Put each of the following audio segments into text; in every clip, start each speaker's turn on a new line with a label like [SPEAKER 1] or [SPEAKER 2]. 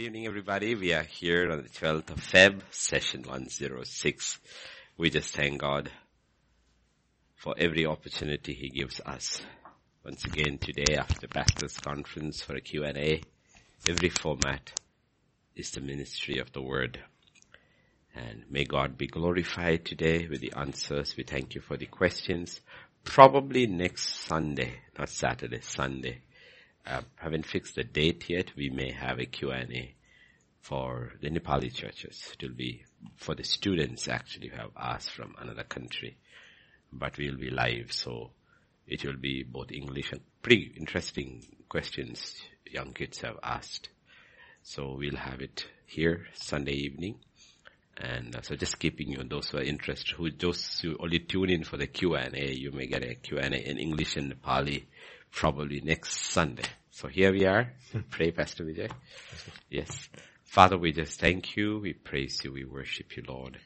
[SPEAKER 1] evening, everybody. We are here on the 12th of Feb, session 106. We just thank God for every opportunity He gives us. Once again today after Pastors Conference for a Q&A, every format is the ministry of the Word. And may God be glorified today with the answers. We thank you for the questions. Probably next Sunday, not Saturday, Sunday uh, haven't fixed the date yet. We may have a Q&A for the Nepali churches. It will be for the students actually who have asked from another country. But we'll be live, so it will be both English and pretty interesting questions young kids have asked. So we'll have it here Sunday evening. And uh, so just keeping you, those who are interested, who just only tune in for the Q&A, you may get a Q&A in English and Nepali probably next Sunday. So here we are. Pray, Pastor Vijay. Yes. Father, we just thank you. We praise you. We worship you, Lord.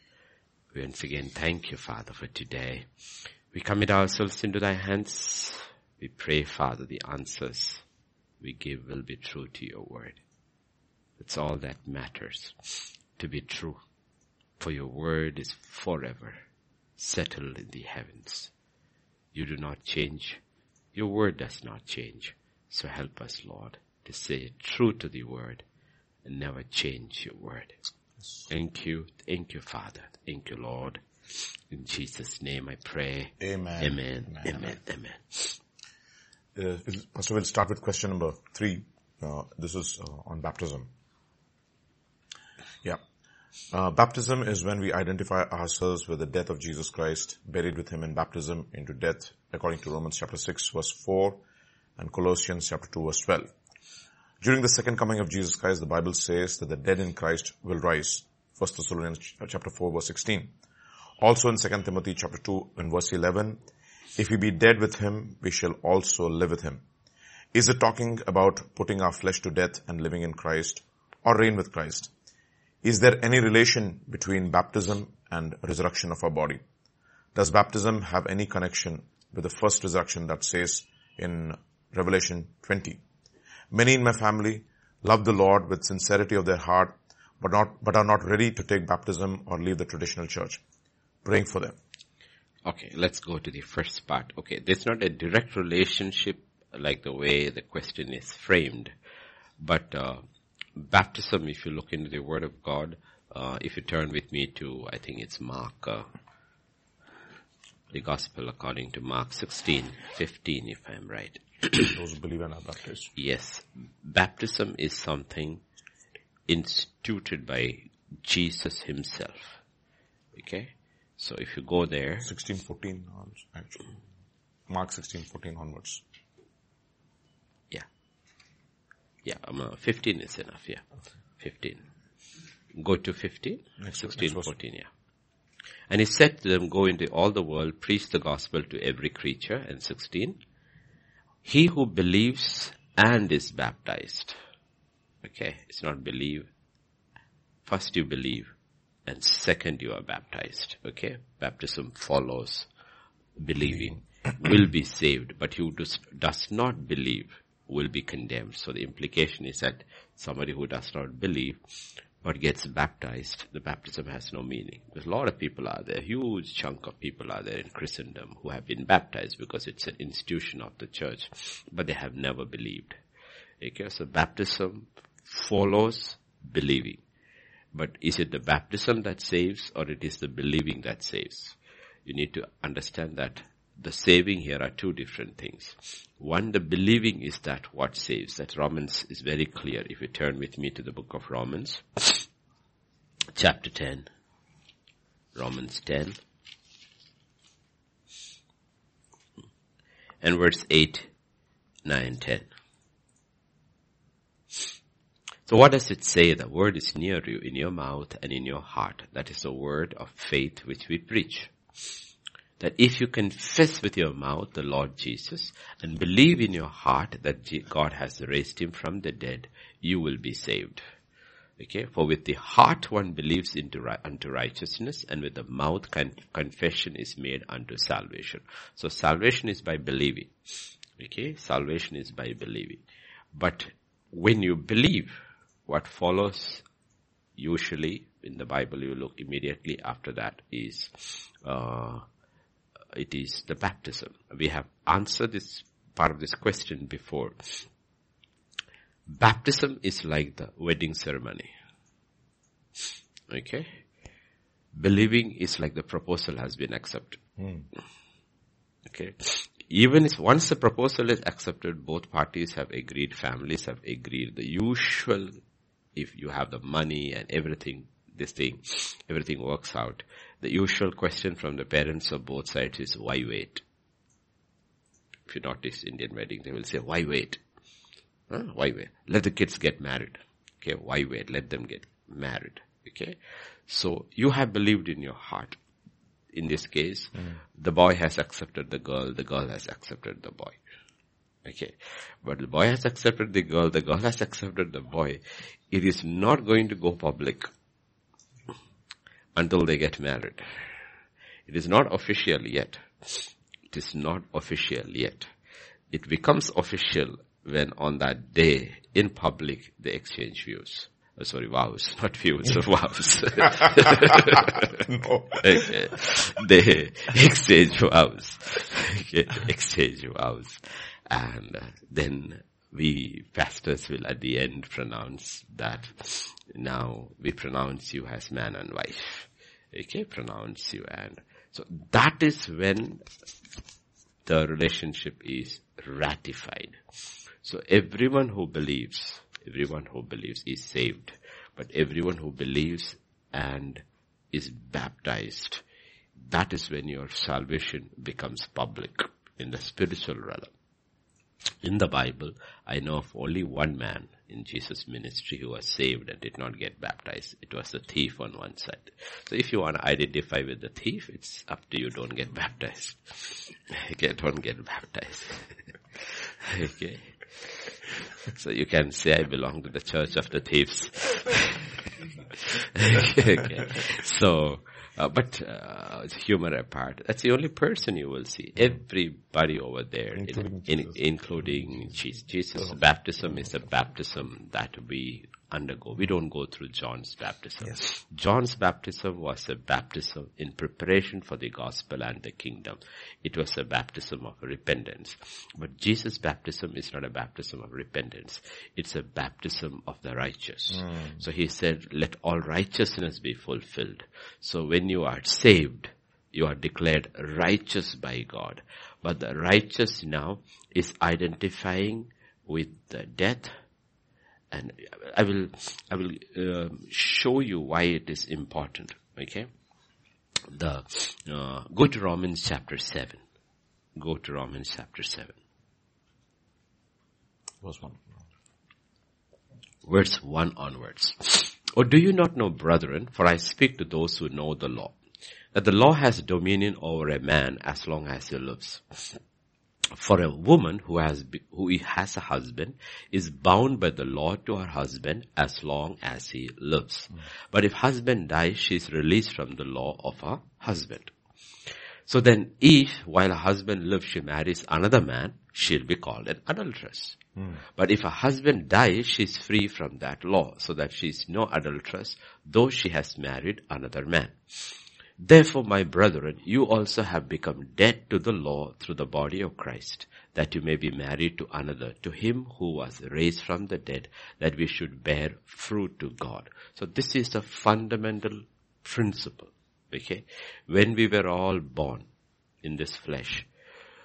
[SPEAKER 1] We once again thank you, Father, for today. We commit ourselves into thy hands. We pray, Father, the answers we give will be true to your word. It's all that matters to be true. For your word is forever settled in the heavens. You do not change. Your word does not change. So help us, Lord, to say true to the word and never change your word. Thank you. Thank you, Father. Thank you, Lord. In Jesus' name I pray.
[SPEAKER 2] Amen.
[SPEAKER 1] Amen. Amen. Amen.
[SPEAKER 2] Uh, Pastor, we'll start with question number three. Uh, this is uh, on baptism. Uh, baptism is when we identify ourselves with the death of Jesus Christ, buried with him in baptism into death, according to Romans chapter 6 verse 4 and Colossians chapter 2 verse 12. During the second coming of Jesus Christ, the Bible says that the dead in Christ will rise. 1 Thessalonians chapter 4 verse 16. Also in 2 Timothy chapter 2 and verse 11, if we be dead with him, we shall also live with him. Is it talking about putting our flesh to death and living in Christ or reign with Christ? Is there any relation between baptism and resurrection of our body? Does baptism have any connection with the first resurrection that says in Revelation 20? Many in my family love the Lord with sincerity of their heart, but not, but are not ready to take baptism or leave the traditional church. Praying for them.
[SPEAKER 1] Okay, let's go to the first part. Okay, there's not a direct relationship like the way the question is framed, but uh, baptism, if you look into the Word of God, uh, if you turn with me to, I think it's Mark, uh, the Gospel according to Mark 16, 15, if I'm right.
[SPEAKER 2] Those who believe and are baptized.
[SPEAKER 1] Yes, baptism is something instituted by Jesus himself. Okay? So if you go there,
[SPEAKER 2] 16, 14, actually. Mark 16, 14 onwards.
[SPEAKER 1] yeah. Yeah, um, uh, 15 is enough, yeah. 15. Go to 15,
[SPEAKER 2] Next-
[SPEAKER 1] 16,
[SPEAKER 2] next
[SPEAKER 1] 14, yeah. And he said to them, go into all the world, preach the gospel to every creature, and 16. He who believes and is baptized. Okay, it's not believe. First you believe, and second you are baptized. Okay, baptism follows believing will be saved, but who does, does not believe will be condemned. So the implication is that somebody who does not believe but gets baptized, the baptism has no meaning. Because a lot of people are there, a huge chunk of people are there in Christendom who have been baptized because it's an institution of the church, but they have never believed. Okay, so baptism follows believing. But is it the baptism that saves or it is the believing that saves? You need to understand that the saving here are two different things. One, the believing is that what saves. That Romans is very clear. If you turn with me to the book of Romans, chapter 10, Romans 10, and verse 8, 9, 10. So what does it say? The word is near you, in your mouth and in your heart. That is the word of faith which we preach. That if you confess with your mouth the Lord Jesus and believe in your heart that God has raised him from the dead, you will be saved. Okay, for with the heart one believes into unto righteousness, and with the mouth con- confession is made unto salvation. So salvation is by believing. Okay, salvation is by believing. But when you believe, what follows usually in the Bible you look immediately after that is, uh, it is the baptism. We have answered this part of this question before. Baptism is like the wedding ceremony. Okay? Believing is like the proposal has been accepted. Mm. Okay? Even if once the proposal is accepted, both parties have agreed, families have agreed. The usual, if you have the money and everything, this thing, everything works out. The usual question from the parents of both sides is, why wait? If you notice Indian weddings, they will say, why wait? Huh? Why wait? Let the kids get married. Okay, why wait? Let them get married. Okay. So you have believed in your heart. In this case, mm. the boy has accepted the girl, the girl has accepted the boy. Okay. But the boy has accepted the girl, the girl has accepted the boy. It is not going to go public until they get married. It is not official yet. It is not official yet. It becomes official when on that day in public they exchange views. Oh, sorry, vows, not views, vows. no. Okay. They exchange vows. Okay. Exchange vows. And uh, then we pastors will at the end pronounce that now we pronounce you as man and wife. Okay, pronounce you and so that is when the relationship is ratified. So everyone who believes, everyone who believes is saved. But everyone who believes and is baptized, that is when your salvation becomes public in the spiritual realm. In the Bible, I know of only one man in Jesus' ministry who was saved and did not get baptized. It was the thief on one side. So if you want to identify with the thief, it's up to you. Don't get baptized. okay, don't get baptized. okay. So you can say I belong to the church of the thieves. okay. So, uh, but uh, humor apart, that's the only person you will see. Everybody over there, including, in, in, including Jesus. Jesus' baptism is a baptism that we undergo. We don't go through John's baptism. Yes. John's baptism was a baptism in preparation for the gospel and the kingdom. It was a baptism of repentance. But Jesus' baptism is not a baptism of repentance. It's a baptism of the righteous. Mm. So he said, let all righteousness be fulfilled. So when you are saved, you are declared righteous by God. But the righteous now is identifying with the death, and I will, I will uh, show you why it is important. Okay, the uh, go to Romans chapter seven. Go to Romans chapter seven.
[SPEAKER 2] Verse one.
[SPEAKER 1] Verse one onwards. Or do you not know, brethren? For I speak to those who know the law, that the law has dominion over a man as long as he lives for a woman who has who has a husband is bound by the law to her husband as long as he lives. Mm. But if husband dies, she is released from the law of her husband. So then if while her husband lives she marries another man, she'll be called an adulteress. Mm. But if her husband dies, she's free from that law, so that she's no adulteress, though she has married another man. Therefore, my brethren, you also have become dead to the law through the body of Christ, that you may be married to another, to him who was raised from the dead, that we should bear fruit to God. So this is a fundamental principle. Okay? When we were all born in this flesh,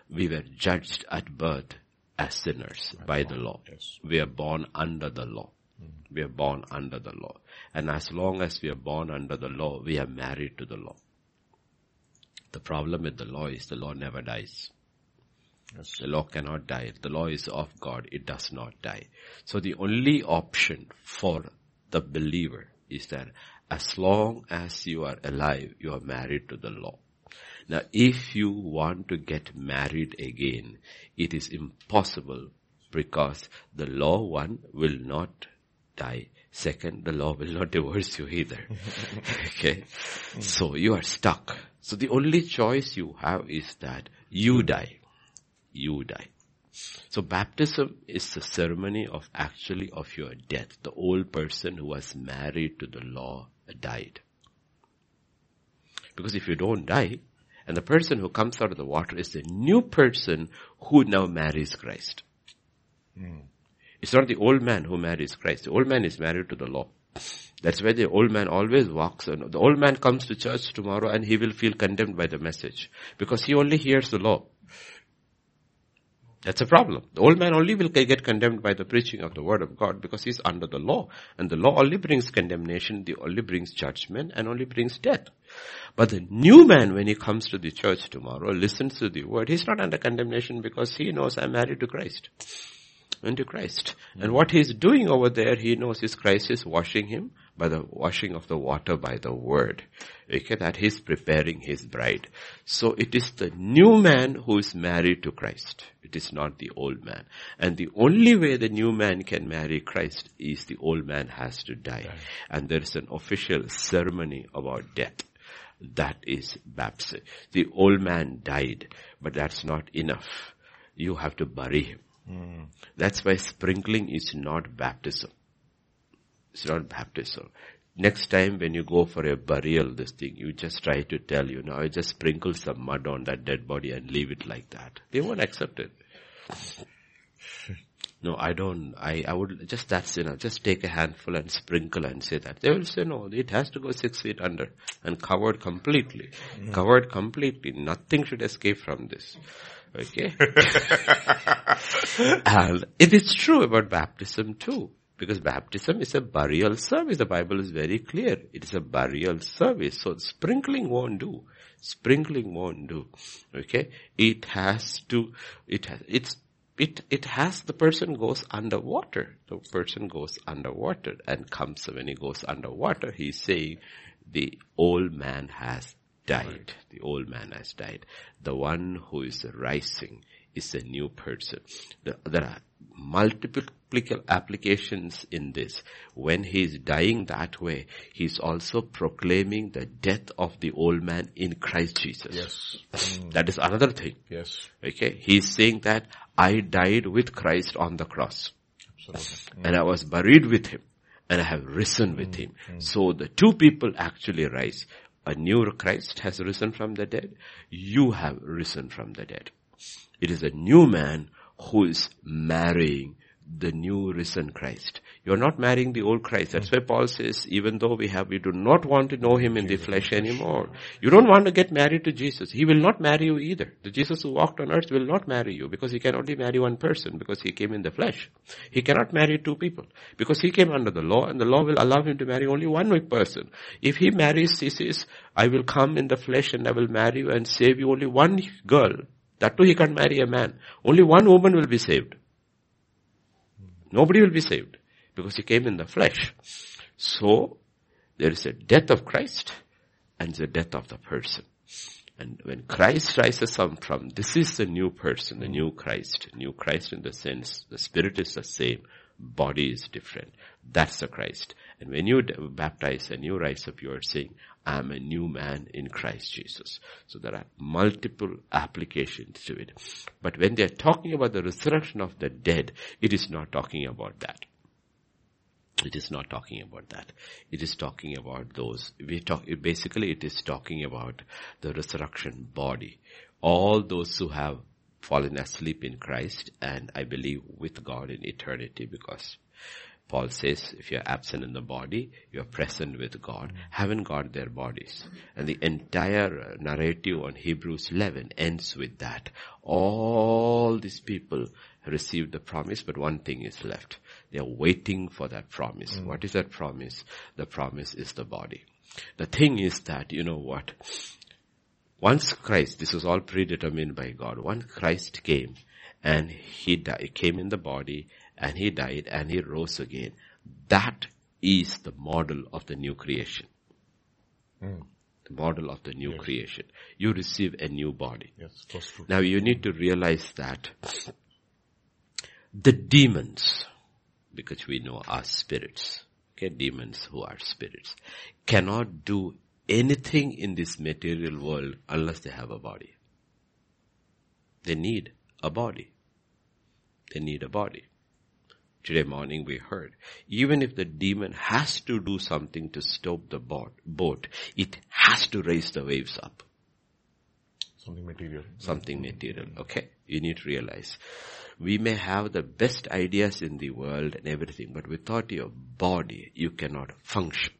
[SPEAKER 1] we were judged at birth as sinners by the law. We are born under the law. We are born under the law. And as long as we are born under the law, we are married to the law. The problem with the law is the law never dies. Yes. The law cannot die. The law is of God. It does not die. So the only option for the believer is that as long as you are alive, you are married to the law. Now, if you want to get married again, it is impossible because the law one will not die. Second, the law will not divorce you either. okay. So you are stuck. So the only choice you have is that you die. You die. So baptism is the ceremony of actually of your death. The old person who was married to the law died. Because if you don't die, and the person who comes out of the water is the new person who now marries Christ. Mm. It's not the old man who marries Christ. The old man is married to the law. That's why the old man always walks. The old man comes to church tomorrow and he will feel condemned by the message because he only hears the law. That's a problem. The old man only will get condemned by the preaching of the word of God because he's under the law. And the law only brings condemnation, the only brings judgment and only brings death. But the new man, when he comes to the church tomorrow, listens to the word, he's not under condemnation because he knows I'm married to Christ into Christ. And what he's doing over there, he knows is Christ is washing him by the washing of the water by the word. Okay, that he's preparing his bride. So it is the new man who is married to Christ. It is not the old man. And the only way the new man can marry Christ is the old man has to die. Right. And there is an official ceremony about death. That is baptism. The old man died, but that's not enough. You have to bury him. Mm. That's why sprinkling is not baptism. It's not baptism. Next time when you go for a burial, this thing, you just try to tell you, now I just sprinkle some mud on that dead body and leave it like that. They won't accept it. No, I don't. I, I would just that's you know just take a handful and sprinkle and say that. They will say no. It has to go six feet under and covered completely, mm. covered completely. Nothing should escape from this. Okay? and it is true about baptism too. Because baptism is a burial service. The Bible is very clear. It is a burial service. So sprinkling won't do. Sprinkling won't do. Okay? It has to, it has, it's, it, it has, the person goes underwater. The person goes underwater and comes, when he goes underwater, he's saying, the old man has died. The old man has died. The one who is rising is a new person. There are multiple applications in this. When he is dying that way, he is also proclaiming the death of the old man in Christ Jesus.
[SPEAKER 2] Yes.
[SPEAKER 1] Mm. That is another thing.
[SPEAKER 2] Yes.
[SPEAKER 1] Okay. He is saying that I died with Christ on the cross. Absolutely. Mm. And I was buried with him and I have risen with mm. him. So the two people actually rise a new Christ has risen from the dead. You have risen from the dead. It is a new man who is marrying the new risen Christ. You're not marrying the old Christ. That's why Paul says, even though we have, we do not want to know him in the flesh anymore. You don't want to get married to Jesus. He will not marry you either. The Jesus who walked on earth will not marry you because he can only marry one person because he came in the flesh. He cannot marry two people because he came under the law and the law will allow him to marry only one person. If he marries, he says, I will come in the flesh and I will marry you and save you only one girl. That too he can't marry a man. Only one woman will be saved. Nobody will be saved because he came in the flesh. So there is a death of Christ and the death of the person. And when Christ rises up from, this is the new person, the new Christ, new Christ in the sense, the spirit is the same, body is different. That's the Christ. And when you baptize and you rise up, you are saying, I am a new man in Christ Jesus. So there are multiple applications to it. But when they are talking about the resurrection of the dead, it is not talking about that. It is not talking about that. It is talking about those, we talk, basically it is talking about the resurrection body. All those who have fallen asleep in Christ and I believe with God in eternity because Paul says, if you're absent in the body, you're present with God, haven't got their bodies. And the entire narrative on Hebrews 11 ends with that. All these people received the promise, but one thing is left. They are waiting for that promise. Mm. What is that promise? The promise is the body. The thing is that, you know what? Once Christ, this was all predetermined by God. Once Christ came and he died, came in the body and he died and he rose again. That is the model of the new creation. Mm. The model of the new yes. creation. You receive a new body.
[SPEAKER 2] Yes,
[SPEAKER 1] now you need to realize that the demons, because we know are spirits, okay, demons who are spirits, cannot do anything in this material world unless they have a body. They need a body. They need a body. Today morning we heard, even if the demon has to do something to stop the boat, it has to raise the waves up.
[SPEAKER 2] Something material.
[SPEAKER 1] Something material. Okay. You need to realize. We may have the best ideas in the world and everything, but without your body, you cannot function.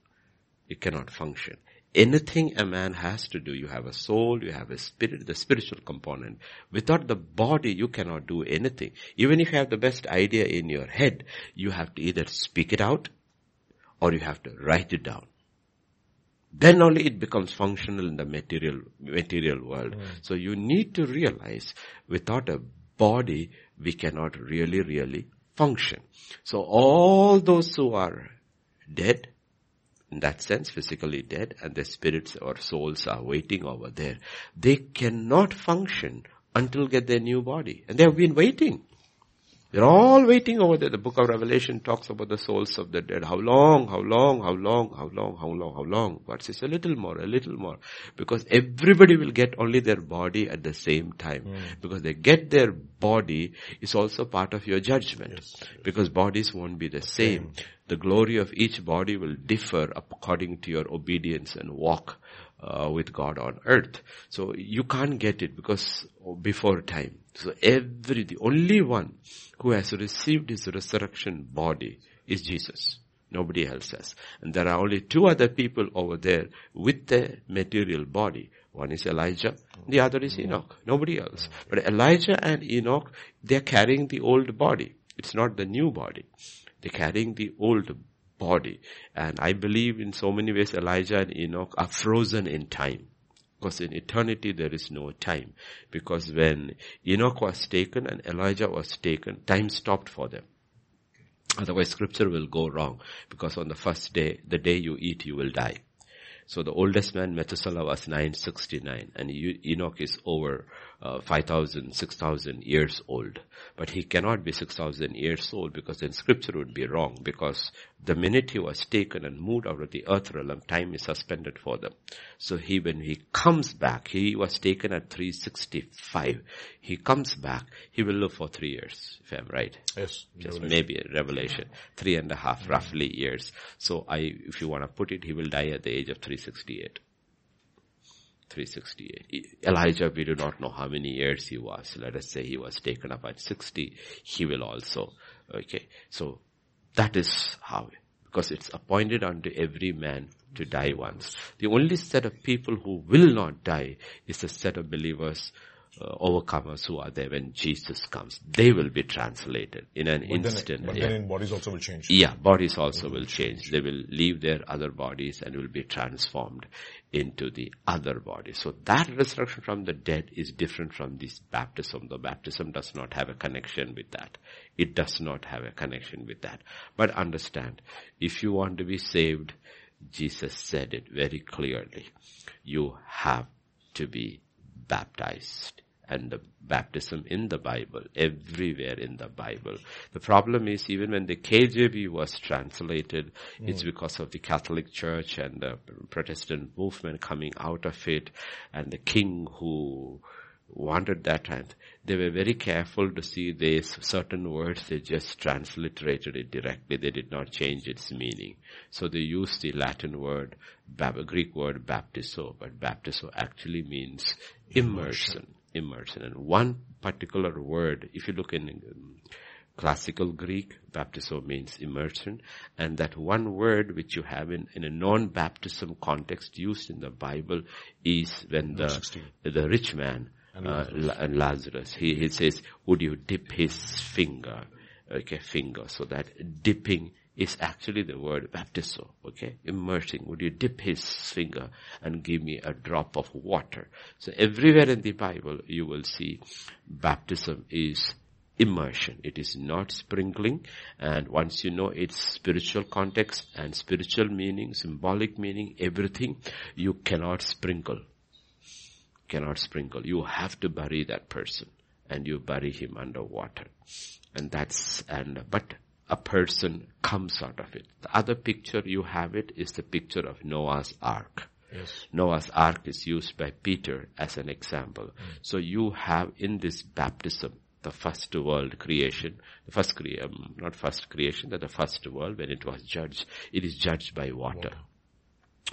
[SPEAKER 1] You cannot function anything a man has to do, you have a soul, you have a spirit, the spiritual component. Without the body, you cannot do anything. Even if you have the best idea in your head, you have to either speak it out or you have to write it down. Then only it becomes functional in the material, material world. Mm. So you need to realize without a body, we cannot really, really function. So all those who are dead, in that sense physically dead and their spirits or souls are waiting over there. They cannot function until get their new body. And they have been waiting. They're all waiting over there. The book of Revelation talks about the souls of the dead. How long, how long, how long, how long, how long, how long. God says a little more, a little more. Because everybody will get only their body at the same time. Mm. Because they get their body is also part of your judgment. Yes. Because bodies won't be the same. same. The glory of each body will differ according to your obedience and walk uh, with God on earth. So you can't get it because before time. So every, the only one who has received his resurrection body is Jesus. Nobody else has. And there are only two other people over there with the material body. One is Elijah, the other is mm-hmm. Enoch. Nobody else. But Elijah and Enoch, they're carrying the old body. It's not the new body. They're carrying the old body. And I believe in so many ways Elijah and Enoch are frozen in time. Because in eternity there is no time. Because when Enoch was taken and Elijah was taken, time stopped for them. Otherwise scripture will go wrong. Because on the first day, the day you eat, you will die. So the oldest man, Methuselah, was 969 and Enoch is over uh, 5,000, 6,000 years old. But he cannot be 6,000 years old because then scripture would be wrong because the minute he was taken and moved out of the earth realm, time is suspended for them. So he, when he comes back, he was taken at 365. He comes back, he will live for three years, if I'm right.
[SPEAKER 2] Yes.
[SPEAKER 1] Just maybe a revelation. Three and a half roughly years. So I, if you want to put it, he will die at the age of 368. 368. Elijah, we do not know how many years he was. Let us say he was taken up at 60. He will also. Okay. So that is how, because it's appointed unto every man to die once. The only set of people who will not die is the set of believers uh, overcomers who are there when Jesus comes. They will be translated in an but instant.
[SPEAKER 2] Then, but yeah. then bodies also will change.
[SPEAKER 1] Yeah, bodies also will change. They will leave their other bodies and will be transformed into the other body. So that resurrection from the dead is different from this baptism. The baptism does not have a connection with that. It does not have a connection with that. But understand, if you want to be saved, Jesus said it very clearly. You have to be baptized and the baptism in the Bible, everywhere in the Bible. The problem is even when the KJV was translated, mm. it's because of the Catholic Church and the Protestant movement coming out of it and the king who wanted that and they were very careful to see these certain words they just transliterated it directly they did not change its meaning so they used the latin word greek word baptizo but baptizo actually means immersion immersion and one particular word if you look in um, classical Greek, baptizo means immersion, and that one word which you have in, in a non-baptism context used in the Bible is when the, the rich man and Lazarus. Uh, and Lazarus. He, he says, would you dip his finger? Okay, finger. So that dipping is actually the word baptizo, okay? Immersing. Would you dip his finger and give me a drop of water? So everywhere in the Bible you will see baptism is immersion. It is not sprinkling. And once you know its spiritual context and spiritual meaning, symbolic meaning, everything, you cannot sprinkle cannot sprinkle. You have to bury that person and you bury him under water. And that's, and, but a person comes out of it. The other picture you have it is the picture of Noah's ark. Yes. Noah's ark is used by Peter as an example. Mm. So you have in this baptism the first world creation, the first cre- um, not first creation, but the first world when it was judged, it is judged by water.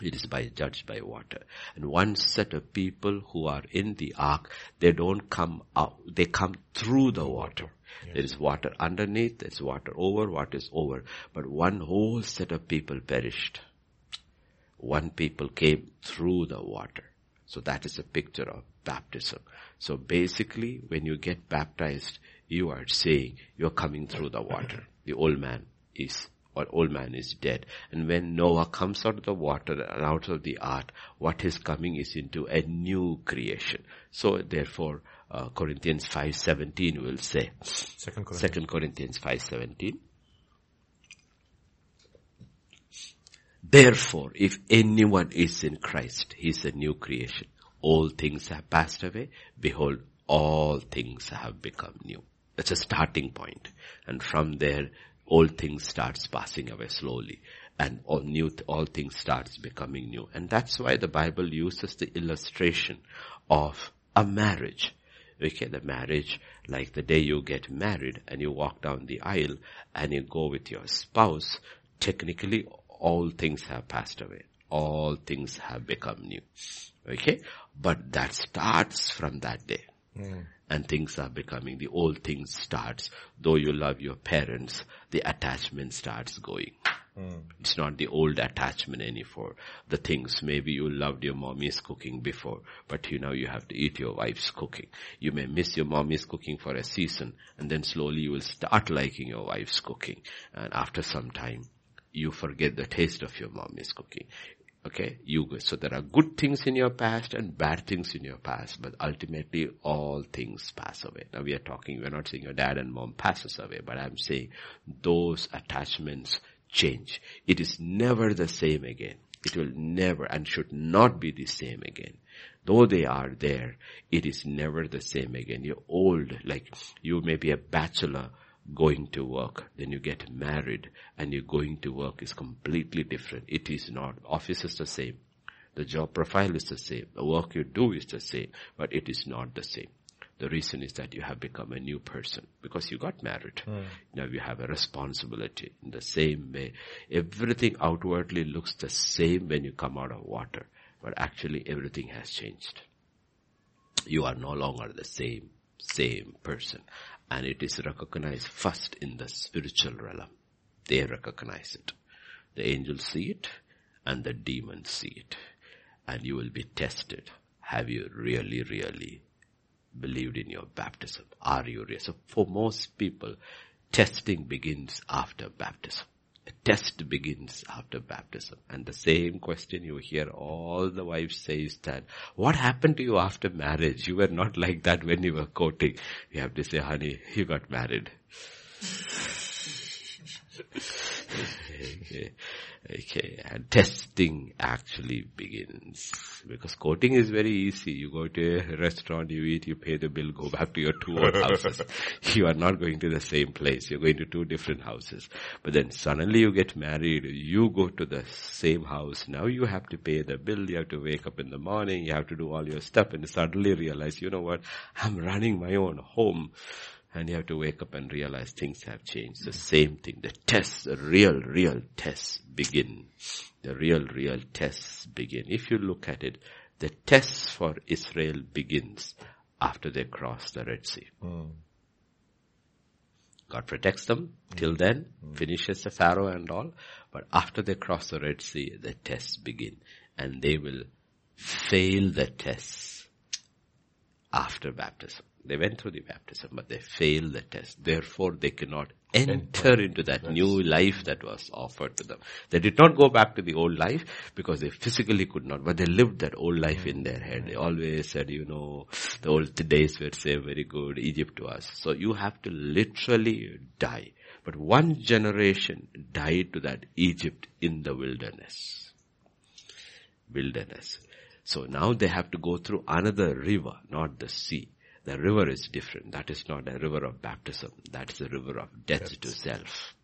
[SPEAKER 1] It is by judged by water. And one set of people who are in the ark, they don't come out, they come through the water. There is water underneath, there's water over, what is over. But one whole set of people perished. One people came through the water. So that is a picture of baptism. So basically, when you get baptized, you are saying you're coming through the water. The old man is or old man is dead. And when Noah comes out of the water and out of the ark, what is coming is into a new creation. So therefore, uh, Corinthians 5.17 will say.
[SPEAKER 2] Second Corinthians.
[SPEAKER 1] Second Corinthians 5.17. Therefore, if anyone is in Christ, he is a new creation. All things have passed away. Behold, all things have become new. That's a starting point. And from there, old things starts passing away slowly and all new, all things starts becoming new. And that's why the Bible uses the illustration of a marriage. Okay, the marriage, like the day you get married and you walk down the aisle and you go with your spouse, technically all things have passed away. All things have become new. Okay? But that starts from that day. Hmm. And things are becoming, the old things starts. Though you love your parents, the attachment starts going. Hmm. It's not the old attachment anymore. The things, maybe you loved your mommy's cooking before, but you know you have to eat your wife's cooking. You may miss your mommy's cooking for a season, and then slowly you will start liking your wife's cooking. And after some time, you forget the taste of your mommy's cooking. Okay, you so there are good things in your past and bad things in your past, but ultimately all things pass away. Now we are talking, we're not saying your dad and mom passes away, but I'm saying those attachments change. It is never the same again. It will never and should not be the same again. Though they are there, it is never the same again. You're old, like you may be a bachelor going to work, then you get married and you're going to work is completely different. It is not. Office is the same. The job profile is the same. The work you do is the same, but it is not the same. The reason is that you have become a new person because you got married. Hmm. Now you have a responsibility in the same way. Everything outwardly looks the same when you come out of water, but actually everything has changed. You are no longer the same, same person. And it is recognized first in the spiritual realm. They recognize it. The angels see it and the demons see it. And you will be tested. Have you really, really believed in your baptism? Are you real? So for most people, testing begins after baptism. A test begins after baptism. And the same question you hear all the wives say is that, what happened to you after marriage? You were not like that when you were courting. You have to say, honey, you got married. okay. Okay, and testing actually begins. Because courting is very easy. You go to a restaurant, you eat, you pay the bill, go back to your two old houses. you are not going to the same place. You're going to two different houses. But then suddenly you get married, you go to the same house. Now you have to pay the bill, you have to wake up in the morning, you have to do all your stuff and suddenly realize, you know what, I'm running my own home and you have to wake up and realize things have changed. The same thing. The tests, the real, real tests begin. The real, real tests begin. If you look at it, the tests for Israel begins after they cross the Red Sea. Hmm. God protects them till hmm. then, hmm. finishes the Pharaoh and all, but after they cross the Red Sea, the tests begin and they will fail the tests after baptism. They went through the baptism, but they failed the test. Therefore, they cannot enter into that new life that was offered to them. They did not go back to the old life because they physically could not, but they lived that old life in their head. They always said, you know, the old days were say very good, Egypt to us. So you have to literally die. But one generation died to that Egypt in the wilderness. Wilderness. So now they have to go through another river, not the sea. The river is different. That is not a river of baptism. That is a river of death to self.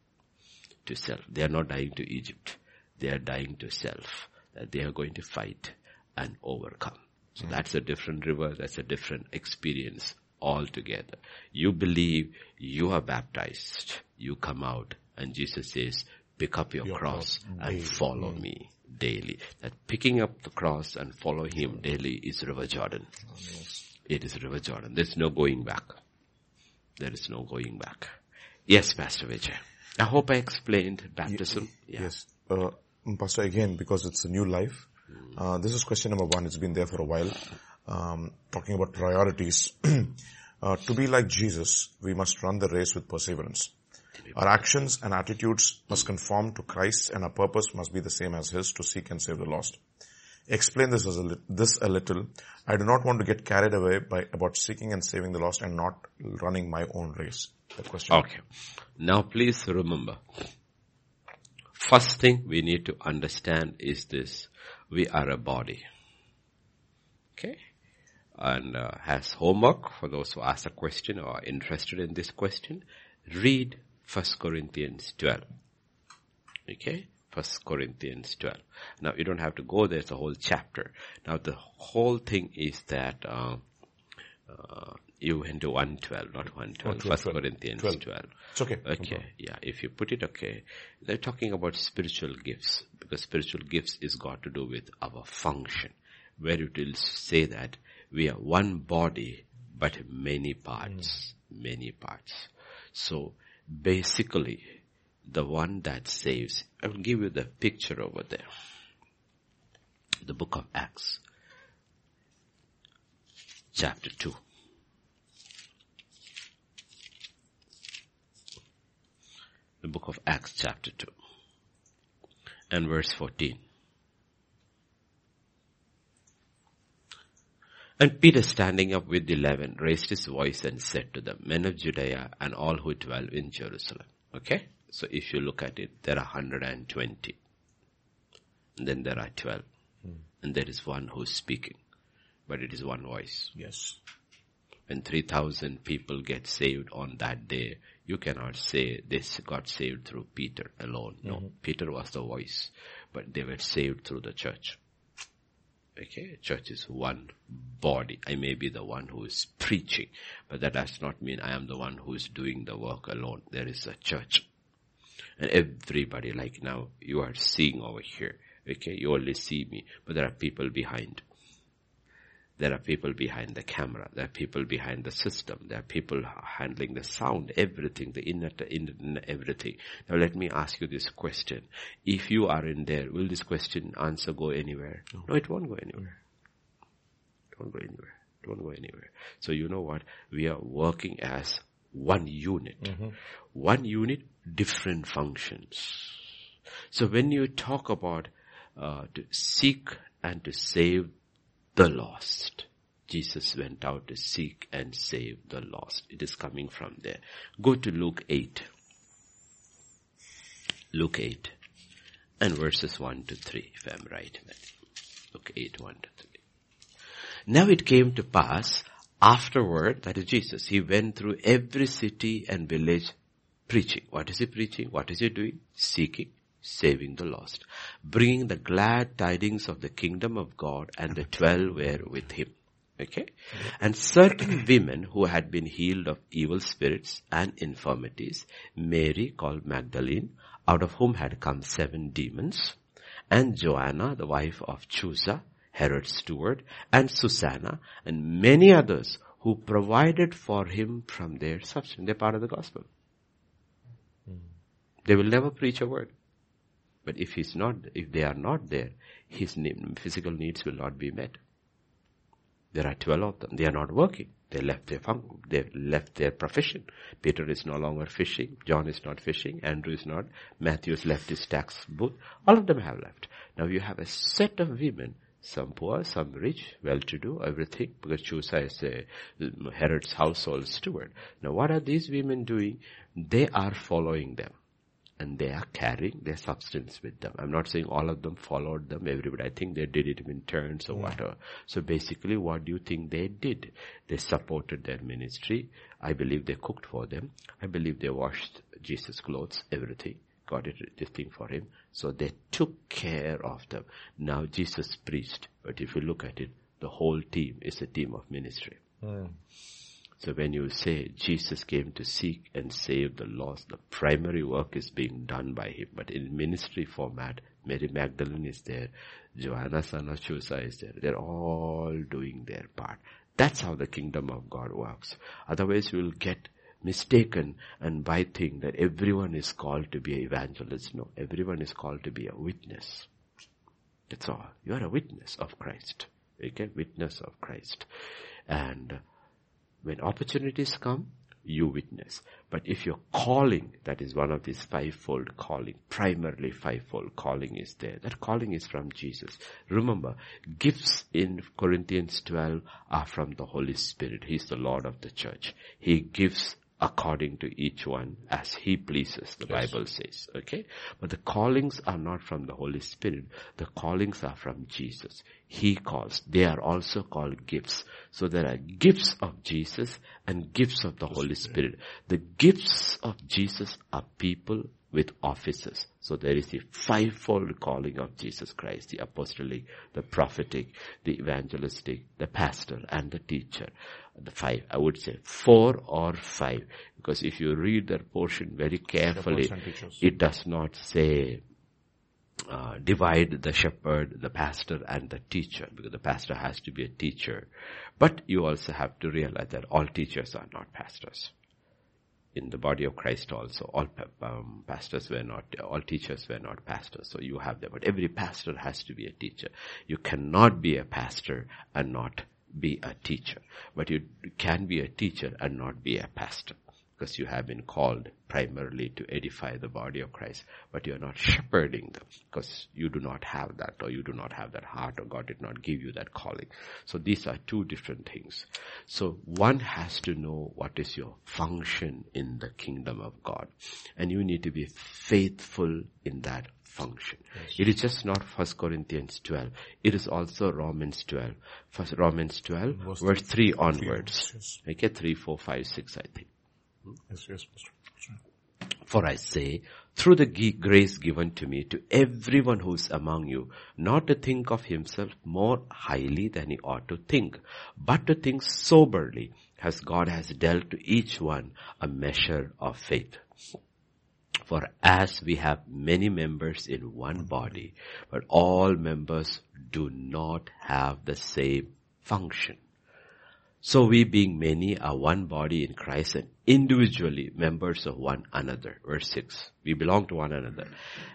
[SPEAKER 1] To self. They are not dying to Egypt. They are dying to self. That they are going to fight and overcome. So hmm. that's a different river. That's a different experience altogether. You believe you are baptized. You come out and Jesus says, pick up your,
[SPEAKER 2] Your
[SPEAKER 1] cross
[SPEAKER 2] cross
[SPEAKER 1] and
[SPEAKER 2] daily."
[SPEAKER 1] follow hmm. me daily. That picking up the cross and follow him daily is River Jordan. It is River Jordan. There's no going back. There is no going back. Yes, Pastor Vijay. I hope I explained baptism. Yeah.
[SPEAKER 2] Yes. Uh, Pastor, again, because it's a new life, uh, this is question number one. It's been there for a while. Um, talking about priorities. uh, to be like Jesus, we must run the race with perseverance. Our actions and attitudes must conform to Christ and our purpose must be the same as His to seek and save the lost. Explain this as a, li- this a little. I do not want to get carried away by about seeking and saving the lost and not running my own race. The question.
[SPEAKER 1] Okay. Now please remember, first thing we need to understand is this. We are a body. Okay? And uh, has homework for those who ask a question or are interested in this question, read 1 Corinthians 12. Okay? 1 Corinthians 12. Now you don't have to go there, it's a whole chapter. Now the whole thing is that, uh, uh, you went to 112, not 112, 1
[SPEAKER 2] 12.
[SPEAKER 1] Corinthians
[SPEAKER 2] 12.
[SPEAKER 1] 12.
[SPEAKER 2] It's okay. No
[SPEAKER 1] Okay, yeah, if you put it okay, they're talking about spiritual gifts, because spiritual gifts is got to do with our function, where it will say that we are one body, but many parts, many parts. So, basically, the one that saves, I will give you the picture over there. The book of Acts, chapter 2. the book of Acts chapter 2 and verse 14. And Peter standing up with the eleven raised his voice and said to them, men of Judea and all who dwell in Jerusalem. Okay? So if you look at it, there are 120. And then there are 12. Hmm. And there is one who's speaking. But it is one voice
[SPEAKER 2] Yes.
[SPEAKER 1] when 3000 people get saved on that day, you cannot say this got saved through Peter alone. No, mm-hmm. Peter was the voice, but they were saved through the church. Okay, church is one body. I may be the one who is preaching, but that does not mean I am the one who is doing the work alone. There is a church. And everybody, like now, you are seeing over here. Okay, you only see me, but there are people behind. There are people behind the camera. There are people behind the system. There are people handling the sound, everything, the internet, internet, everything. Now let me ask you this question. If you are in there, will this question answer go anywhere? No, it won't go anywhere. It won't go anywhere. It won't go anywhere. So you know what? We are working as one unit. Mm-hmm. One unit, different functions. So when you talk about uh, to seek and to save the lost. Jesus went out to seek and save the lost. It is coming from there. Go to Luke 8. Luke 8 and verses 1 to 3 if I'm right. Luke 8, 1 to 3. Now it came to pass afterward, that is Jesus, he went through every city and village preaching. What is he preaching? What is he doing? Seeking, saving the lost, bringing the glad tidings of the kingdom of God and the twelve were with him. Okay? And certain women who had been healed of evil spirits and infirmities, Mary called Magdalene, out of whom had come seven demons, and Joanna, the wife of Chuza, Herod's steward, and Susanna, and many others who provided for him from their substance. They're part of the gospel. They will never preach a word. But if he's not, if they are not there, his physical needs will not be met. There are 12 of them. They are not working. They left their fun- they left their profession. Peter is no longer fishing. John is not fishing. Andrew is not. Matthew has left his tax booth. All of them have left. Now you have a set of women, some poor, some rich, well-to-do, everything, because Chusa is a Herod's household steward. Now what are these women doing? They are following them and they are carrying their substance with them. I'm not saying all of them followed them, everybody. I think they did it in turns or whatever. So basically what do you think they did? They supported their ministry. I believe they cooked for them. I believe they washed Jesus' clothes, everything. Got it, this thing for him. So they took care of them. Now Jesus preached, but if you look at it, the whole team is a team of ministry. Hmm. So when you say Jesus came to seek and save the lost, the primary work is being done by him. But in ministry format, Mary Magdalene is there, Joanna son is there. They're all doing their part. That's how the kingdom of God works. Otherwise you will get mistaken and by think that everyone is called to be an evangelist. No, everyone is called to be a witness. That's all. You are a witness of Christ. Okay, witness of Christ. And when opportunities come, you witness. But if your calling, that is one of these fivefold calling, primarily fivefold calling is there. That calling is from Jesus. Remember, gifts in Corinthians 12 are from the Holy Spirit. He's the Lord of the church. He gives according to each one as he pleases, the yes. Bible says. Okay? But the callings are not from the Holy Spirit. The callings are from Jesus. He calls. They are also called gifts. So there are gifts of Jesus and gifts of the Holy Spirit. The gifts of Jesus are people with offices. So there is the fivefold calling of Jesus Christ, the apostolic, the prophetic, the evangelistic, the pastor, and the teacher. The five, I would say four or five, because if you read that portion very carefully, it does not say uh, divide the shepherd, the pastor, and the teacher, because the pastor has to be a teacher. But you also have to realize that all teachers are not pastors in the body of Christ also. All um, pastors were not, all teachers were not pastors. So you have that. But every pastor has to be a teacher. You cannot be a pastor and not be a teacher. But you can be a teacher and not be a pastor because you have been called primarily to edify the body of Christ, but you are not shepherding them because you do not have that or you do not have that heart or God did not give you that calling. So these are two different things. So one has to know what is your function in the kingdom of God and you need to be faithful in that function. Yes. It is just not First Corinthians 12. It is also Romans 12. First Romans 12, verse, verse 3 onwards. Okay, 3, 4, 5, 6 I think.
[SPEAKER 2] Yes, yes,
[SPEAKER 1] For I say, through the grace given to me, to everyone who is among you, not to think of himself more highly than he ought to think, but to think soberly, as God has dealt to each one a measure of faith. For as we have many members in one body, but all members do not have the same function. So we being many are one body in Christ and individually members of one another. Verse 6. We belong to one another.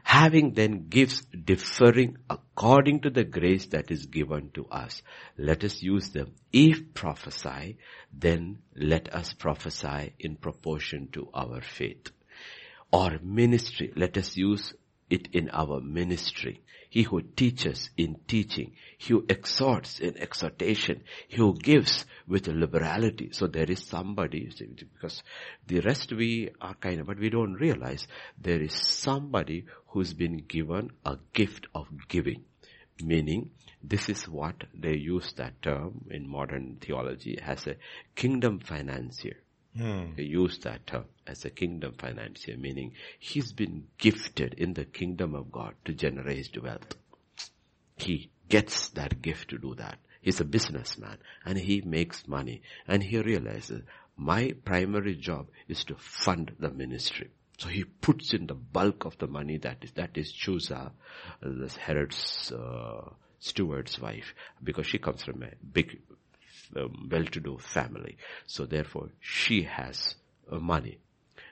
[SPEAKER 1] Having then gifts differing according to the grace that is given to us. Let us use them. If prophesy, then let us prophesy in proportion to our faith. Or ministry, let us use it in our ministry. He who teaches in teaching. He who exhorts in exhortation. He who gives with liberality. So there is somebody, because the rest we are kind of, but we don't realize there is somebody who's been given a gift of giving. Meaning, this is what they use that term in modern theology as a kingdom financier. Hmm. They use that term as a kingdom financier, meaning he's been gifted in the kingdom of God to generate wealth. He gets that gift to do that. He's a businessman and he makes money and he realizes my primary job is to fund the ministry. So he puts in the bulk of the money that is, that is Chuza, uh, Herod's, uh, steward's wife, because she comes from a big um, well-to-do family. So therefore, she has uh, money.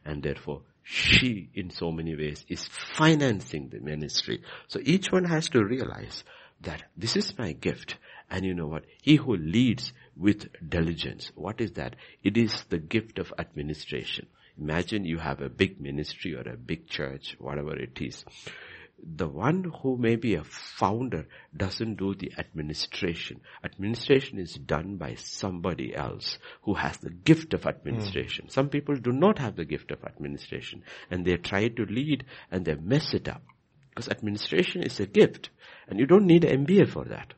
[SPEAKER 1] And therefore, she in so many ways is financing the ministry. So each one has to realize that this is my gift. And you know what? He who leads with diligence, what is that? It is the gift of administration. Imagine you have a big ministry or a big church, whatever it is the one who may be a founder doesn't do the administration. Administration is done by somebody else who has the gift of administration. Mm. Some people do not have the gift of administration and they try to lead and they mess it up. Because administration is a gift and you don't need an MBA for that.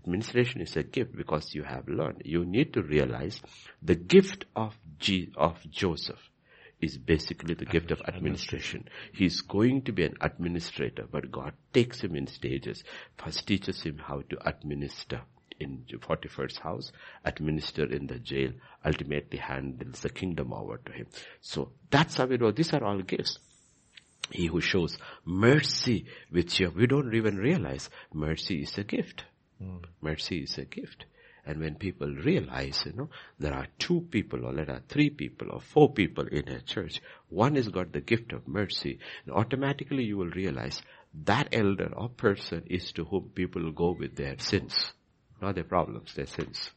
[SPEAKER 1] Administration is a gift because you have learned. You need to realize the gift of G, of Joseph is basically the gift of administration. He's going to be an administrator, but God takes him in stages. First teaches him how to administer in Potiphar's house, administer in the jail, ultimately handles the kingdom over to him. So that's how it know these are all gifts. He who shows mercy which we don't even realize mercy is a gift. Mm. Mercy is a gift. And when people realize, you know, there are two people or there are three people or four people in a church, one has got the gift of mercy, and automatically you will realize that elder or person is to whom people go with their sins, not their problems, their sins.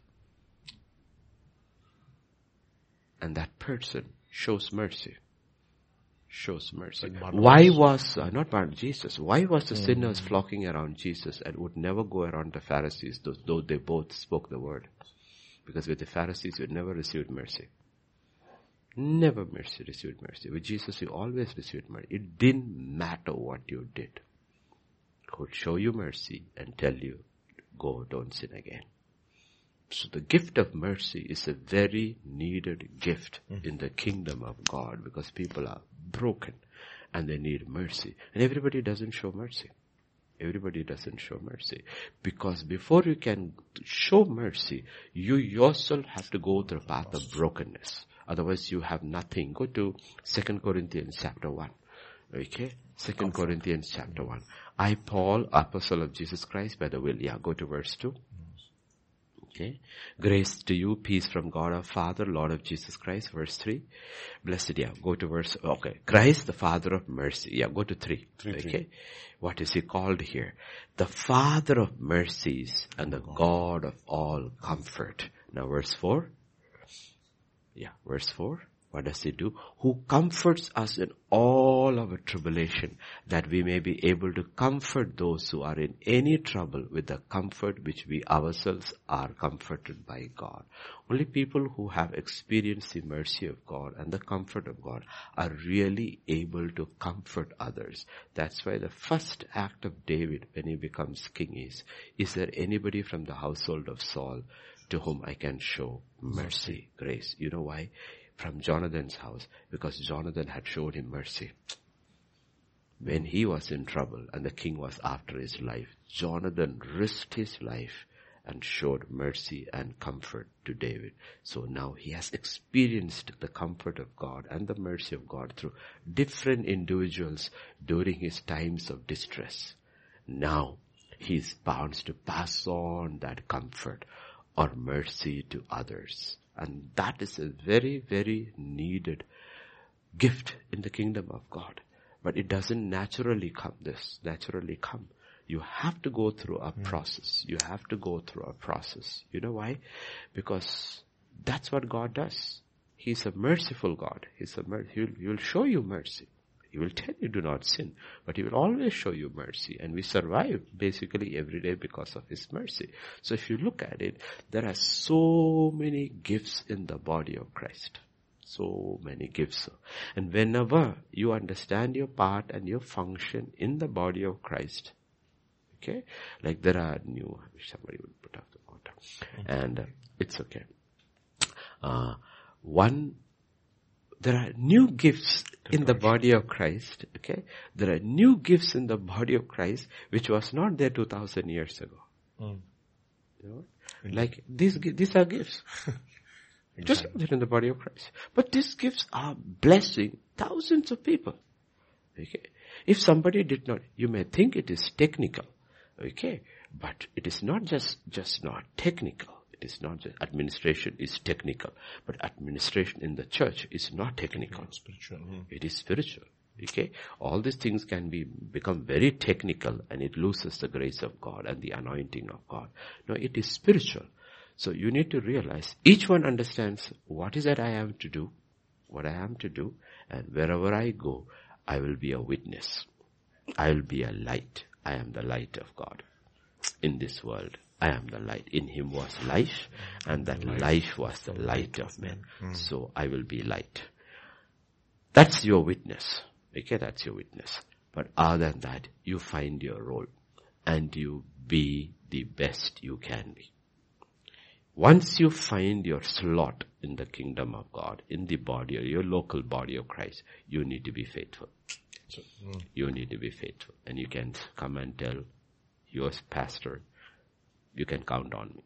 [SPEAKER 1] And that person shows mercy. Shows mercy. Why was, uh, not about Jesus, why was the mm. sinners flocking around Jesus and would never go around the Pharisees, though, though they both spoke the word? Because with the Pharisees, you never received mercy. Never mercy received mercy. With Jesus, you always received mercy. It didn't matter what you did could show you mercy and tell you, go, don't sin again. So the gift of mercy is a very needed gift mm-hmm. in the kingdom of God because people are broken and they need mercy. And everybody doesn't show mercy. Everybody doesn't show mercy. Because before you can show mercy, you yourself have to go through a path of brokenness. Otherwise you have nothing. Go to 2 Corinthians chapter 1. Okay? Second Corinthians chapter 1. I, Paul, apostle of Jesus Christ by the will. Yeah, go to verse 2. Okay. Grace to you, peace from God our Father, Lord of Jesus Christ, verse 3. Blessed, yeah, go to verse, okay. Christ, the Father of mercy. Yeah, go to 3. three okay. Three. What is he called here? The Father of mercies and the God of all comfort. Now verse 4. Yeah, verse 4. What does he do? Who comforts us in all our tribulation that we may be able to comfort those who are in any trouble with the comfort which we ourselves are comforted by God. Only people who have experienced the mercy of God and the comfort of God are really able to comfort others. That's why the first act of David when he becomes king is, is there anybody from the household of Saul to whom I can show mercy, grace? You know why? From Jonathan's house because Jonathan had showed him mercy. When he was in trouble and the king was after his life, Jonathan risked his life and showed mercy and comfort to David. So now he has experienced the comfort of God and the mercy of God through different individuals during his times of distress. Now he is bound to pass on that comfort or mercy to others. And that is a very, very needed gift in the kingdom of God. But it doesn't naturally come, this naturally come. You have to go through a hmm. process. You have to go through a process. You know why? Because that's what God does. He's a merciful God. He's a mer- he'll, he'll show you mercy. He will tell you do not sin, but he will always show you mercy. And we survive basically every day because of his mercy. So if you look at it, there are so many gifts in the body of Christ. So many gifts. And whenever you understand your part and your function in the body of Christ, okay, like there are new, somebody would put up the water. And uh, it's okay. Uh, one there are new gifts in the body of Christ, okay? There are new gifts in the body of Christ which was not there 2000 years ago. Mm. You know? Like these, these are gifts. Just there in the body of Christ. But these gifts are blessing thousands of people. Okay? If somebody did not, you may think it is technical. Okay? But it is not just, just not technical. It is not just administration is technical, but administration in the church is not technical. Spiritual. Hmm. It is spiritual. Okay, all these things can be become very technical, and it loses the grace of God and the anointing of God. No, it is spiritual. So you need to realize each one understands what is that I am to do, what I am to do, and wherever I go, I will be a witness. I will be a light. I am the light of God in this world. I am the light. In him was life, and that life, life was the light of men. Mm. So I will be light. That's your witness. Okay, that's your witness. But other than that, you find your role and you be the best you can be. Once you find your slot in the kingdom of God, in the body or your local body of Christ, you need to be faithful. mm. You need to be faithful. And you can come and tell your pastor, you can count on me.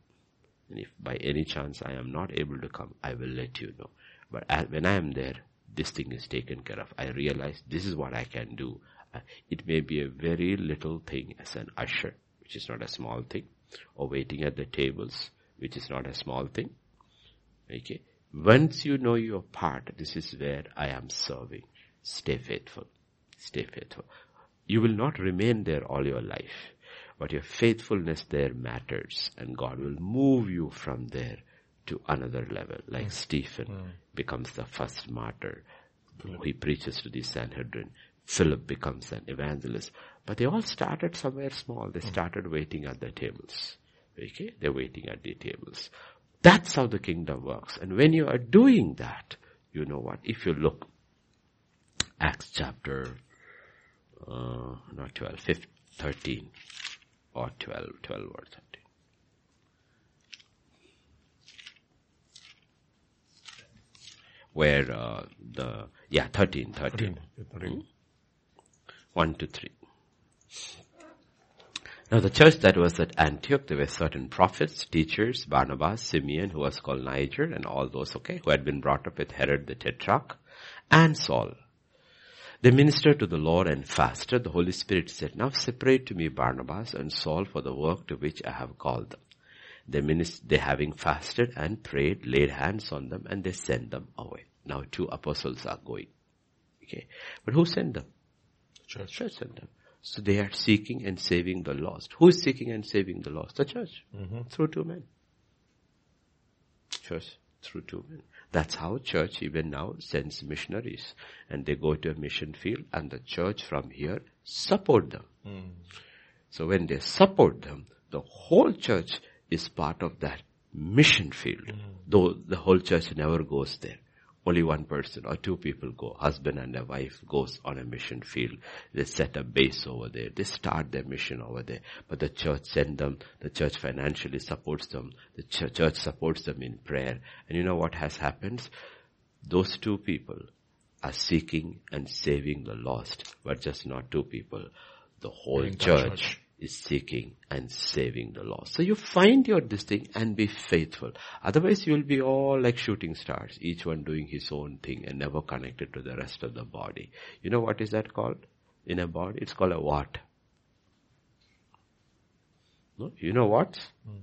[SPEAKER 1] And if by any chance I am not able to come, I will let you know. But when I am there, this thing is taken care of. I realize this is what I can do. Uh, it may be a very little thing as an usher, which is not a small thing, or waiting at the tables, which is not a small thing. Okay. Once you know your part, this is where I am serving. Stay faithful. Stay faithful. You will not remain there all your life, but your faithfulness there matters and God will move you from there to another level. Like mm. Stephen mm. becomes the first martyr. Mm. He preaches to the Sanhedrin. Philip becomes an evangelist. But they all started somewhere small. They started waiting at the tables. Okay? They're waiting at the tables. That's how the kingdom works. And when you are doing that, you know what? If you look, Acts chapter, uh, not 12, 15, 13 or 12, 12 or 13. Where uh, the, yeah, 13, 13. 13, 13. Hmm? 1 to 3. Now the church that was at Antioch, there were certain prophets, teachers, Barnabas, Simeon, who was called Niger, and all those, okay, who had been brought up with Herod the Tetrarch, and Saul. They ministered to the Lord and fasted. The Holy Spirit said, now separate to me Barnabas and Saul for the work to which I have called them. They, minist- they having fasted and prayed, laid hands on them, and they sent them away. Now two apostles are going. Okay. But who sent them?
[SPEAKER 2] Church.
[SPEAKER 1] Church sent them. So they are seeking and saving the lost. Who is seeking and saving the lost? The church. Mm-hmm. Through two men. Church through two men. That's how church even now sends missionaries. And they go to a mission field and the church from here support them. Mm. So when they support them, the whole church is part of that mission field. Mm. Though the whole church never goes there only one person or two people go. Husband and a wife goes on a mission field. They set a base over there. They start their mission over there. But the church send them. The church financially supports them. The ch- church supports them in prayer. And you know what has happened? Those two people are seeking and saving the lost, but just not two people. The whole church is seeking and saving the lost. So you find your this thing and be faithful. Otherwise you will be all like shooting stars, each one doing his own thing and never connected to the rest of the body. You know what is that called? In a body, it's called a what? No? You know what? Mm.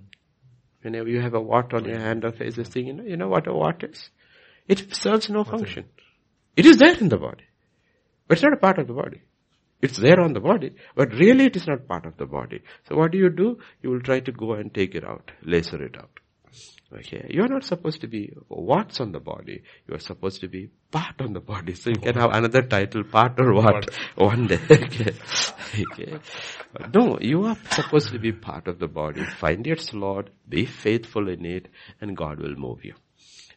[SPEAKER 1] Whenever you have a what on your hand or face, this thing, you know, you know what a what is? It serves no function. It is there in the body. But it's not a part of the body. It's there on the body, but really it is not part of the body. So what do you do? You will try to go and take it out, laser it out. Okay, you are not supposed to be what's on the body. You are supposed to be part on the body. So you can have another title, part or what, one day. okay. okay. No, you are supposed to be part of the body. Find its Lord, be faithful in it, and God will move you.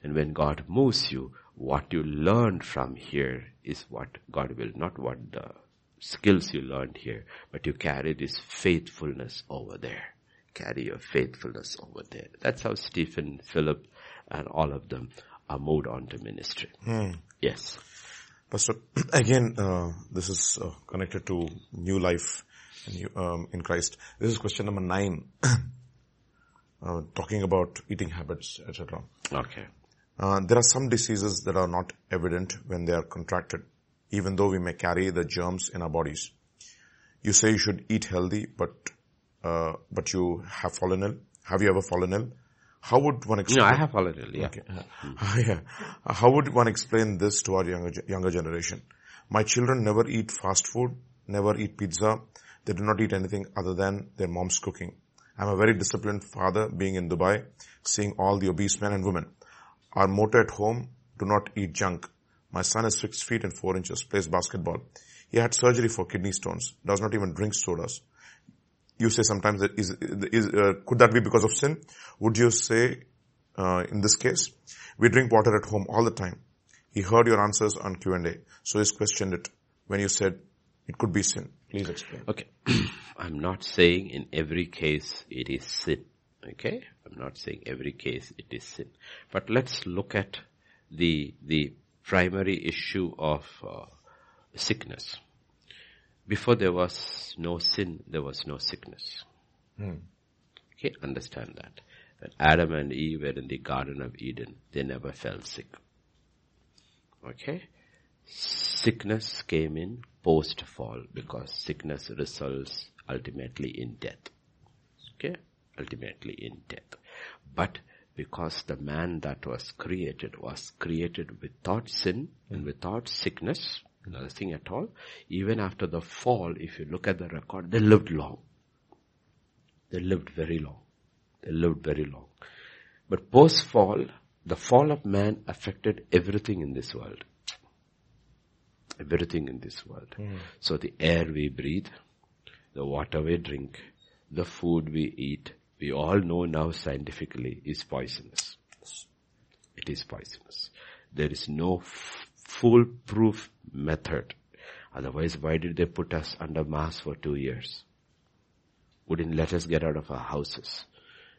[SPEAKER 1] And when God moves you, what you learn from here is what God will, not what the skills you learned here, but you carry this faithfulness over there. Carry your faithfulness over there. That's how Stephen, Philip, and all of them are moved on to ministry. Hmm. Yes.
[SPEAKER 2] Pastor, again, uh, this is uh, connected to new life um, in Christ. This is question number nine, uh, talking about eating habits, etc.
[SPEAKER 1] Okay.
[SPEAKER 2] Uh, there are some diseases that are not evident when they are contracted even though we may carry the germs in our bodies. You say you should eat healthy, but uh, but you have fallen ill. Have you ever fallen ill? How would one explain?
[SPEAKER 1] No, I have fallen ill. Yeah. Okay.
[SPEAKER 2] yeah. How would one explain this to our younger younger generation? My children never eat fast food, never eat pizza. They do not eat anything other than their mom's cooking. I'm a very disciplined father being in Dubai, seeing all the obese men and women. Our motto at home, do not eat junk. My son is six feet and four inches, plays basketball. He had surgery for kidney stones, does not even drink sodas. You say sometimes that is, is uh, could that be because of sin? Would you say, uh, in this case, we drink water at home all the time. He heard your answers on Q&A, so he's questioned it when you said it could be sin. Please explain.
[SPEAKER 1] Okay. I'm not saying in every case it is sin. Okay? I'm not saying every case it is sin. But let's look at the, the primary issue of uh, sickness. Before there was no sin, there was no sickness. Hmm. Okay, understand that. When Adam and Eve were in the Garden of Eden, they never fell sick. Okay? Sickness came in post fall because sickness results ultimately in death. Okay? Ultimately in death. But because the man that was created was created without sin and without sickness, nothing at all, even after the fall, if you look at the record, they lived long. They lived very long. They lived very long. But post fall, the fall of man affected everything in this world. Everything in this world.
[SPEAKER 2] Mm.
[SPEAKER 1] So the air we breathe, the water we drink, the food we eat, we all know now scientifically is poisonous. It is poisonous. There is no f- foolproof method. Otherwise, why did they put us under mask for two years? Wouldn't let us get out of our houses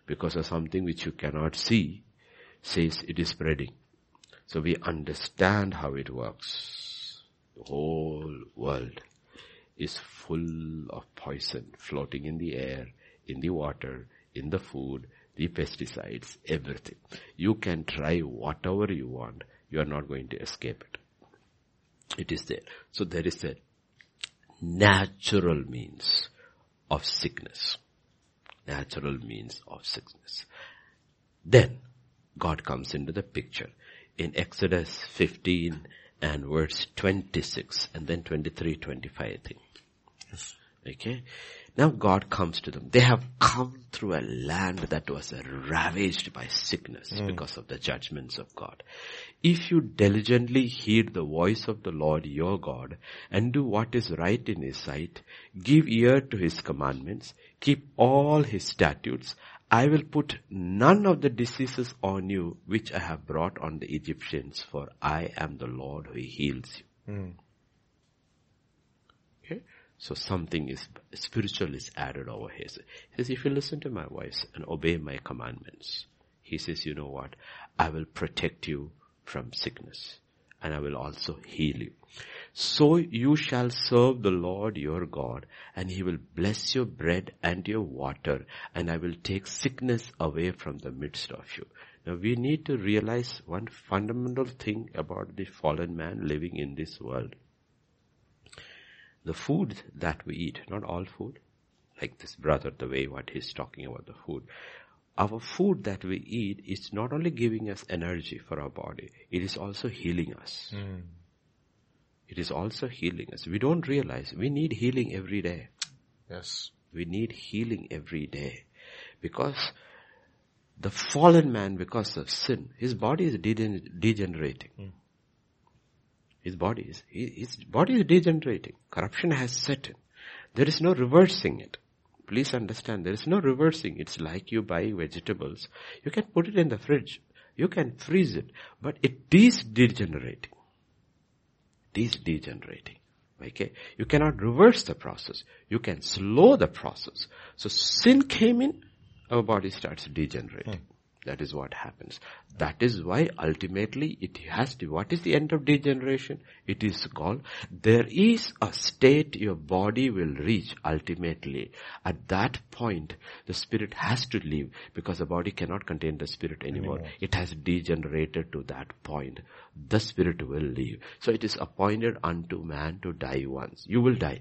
[SPEAKER 1] because of something which you cannot see says it is spreading. So we understand how it works. The whole world is full of poison floating in the air, in the water, in the food, the pesticides, everything. You can try whatever you want. You are not going to escape it. It is there. So there is a natural means of sickness. Natural means of sickness. Then God comes into the picture. In Exodus 15 and verse 26 and then 23, 25 I think. Yes. Okay. Now God comes to them. They have come through a land that was ravaged by sickness because of the judgments of God. If you diligently heed the voice of the Lord your God and do what is right in his sight, give ear to his commandments, keep all his statutes, I will put none of the diseases on you which I have brought on the Egyptians, for I am the Lord who heals you.
[SPEAKER 2] Mm.
[SPEAKER 1] So something is spiritual is added over here. He says, if you listen to my voice and obey my commandments, he says, you know what? I will protect you from sickness and I will also heal you. So you shall serve the Lord your God and he will bless your bread and your water and I will take sickness away from the midst of you. Now we need to realize one fundamental thing about the fallen man living in this world the food that we eat, not all food, like this brother, the way what he's talking about the food. Our food that we eat is not only giving us energy for our body, it is also healing us.
[SPEAKER 2] Mm.
[SPEAKER 1] It is also healing us. We don't realize we need healing every day.
[SPEAKER 2] Yes.
[SPEAKER 1] We need healing every day. Because the fallen man, because of sin, his body is degen- degenerating. His body is, his body is degenerating. Corruption has set in. There is no reversing it. Please understand, there is no reversing. It's like you buy vegetables. You can put it in the fridge. You can freeze it. But it is degenerating. It is degenerating. Okay? You cannot reverse the process. You can slow the process. So sin came in, our body starts degenerating. Hmm. That is what happens. That is why ultimately it has to, what is the end of degeneration? It is called, there is a state your body will reach ultimately. At that point, the spirit has to leave because the body cannot contain the spirit anymore. It has degenerated to that point. The spirit will leave. So it is appointed unto man to die once. You will die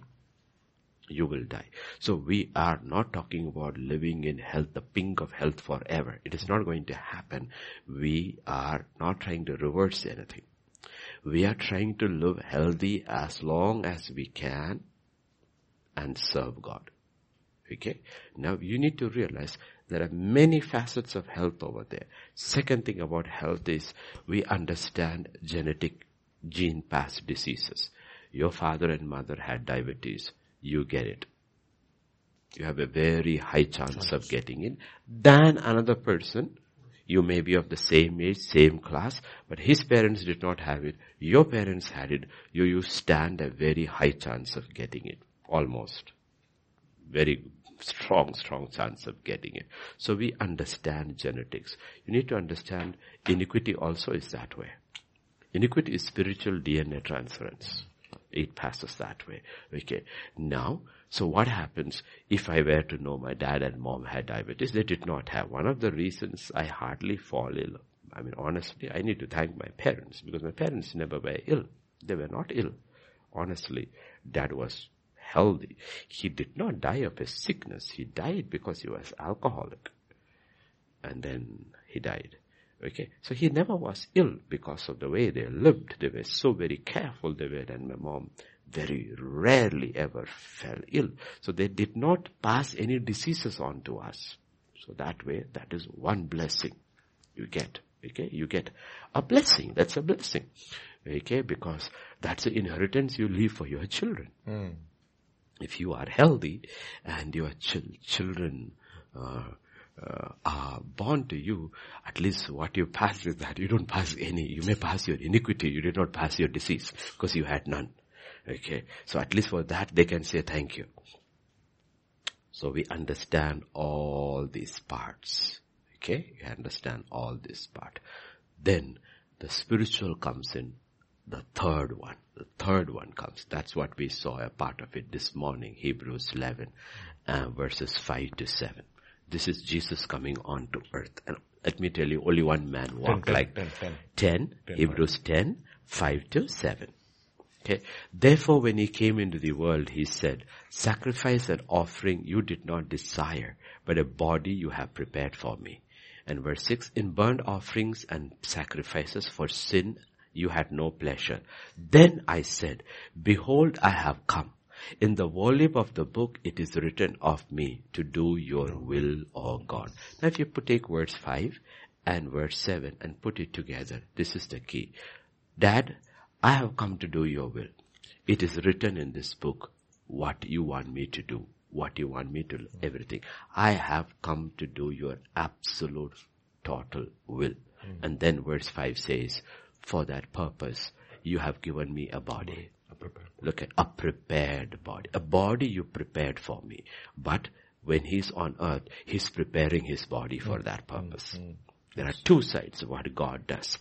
[SPEAKER 1] you will die. So we are not talking about living in health, the pink of health forever. It is not going to happen. We are not trying to reverse anything. We are trying to live healthy as long as we can and serve God. Okay? Now you need to realize there are many facets of health over there. Second thing about health is we understand genetic gene passed diseases. Your father and mother had diabetes you get it. You have a very high chance of getting it than another person. You may be of the same age, same class, but his parents did not have it. Your parents had it. You, you stand a very high chance of getting it. Almost. Very strong, strong chance of getting it. So we understand genetics. You need to understand iniquity also is that way. Iniquity is spiritual DNA transference. It passes that way. Okay. Now, so what happens if I were to know my dad and mom had diabetes? They did not have. One of the reasons I hardly fall ill, I mean honestly, I need to thank my parents because my parents never were ill. They were not ill. Honestly, dad was healthy. He did not die of a sickness. He died because he was alcoholic. And then he died. Okay. So he never was ill because of the way they lived. They were so very careful they were and my mom very rarely ever fell ill. So they did not pass any diseases on to us. So that way, that is one blessing you get. Okay, you get a blessing. That's a blessing. Okay, because that's the inheritance you leave for your children. Mm. If you are healthy and your ch- children uh, uh, are born to you, at least what you pass is that you don't pass any. You may pass your iniquity, you did not pass your disease because you had none. Okay, so at least for that they can say thank you. So we understand all these parts. Okay, you understand all this part. Then the spiritual comes in, the third one. The third one comes. That's what we saw a part of it this morning, Hebrews 11, uh, verses 5 to 7. This is Jesus coming onto earth. And let me tell you, only one man walked 10, like 10, 10, 10, 10 Hebrews 10, 5 to 7. Okay. Therefore, when he came into the world, he said, sacrifice and offering you did not desire, but a body you have prepared for me. And verse 6, in burnt offerings and sacrifices for sin, you had no pleasure. Then I said, behold, I have come. In the volume of the book, it is written of me to do your will, O God. Now if you take verse 5 and verse 7 and put it together, this is the key. Dad, I have come to do your will. It is written in this book what you want me to do, what you want me to, everything. I have come to do your absolute, total will. Mm. And then verse 5 says, for that purpose, you have given me a body. Look at a prepared body. A body you prepared for me. But when he's on earth, he's preparing his body for mm. that purpose. Mm. There are two sides of what God does.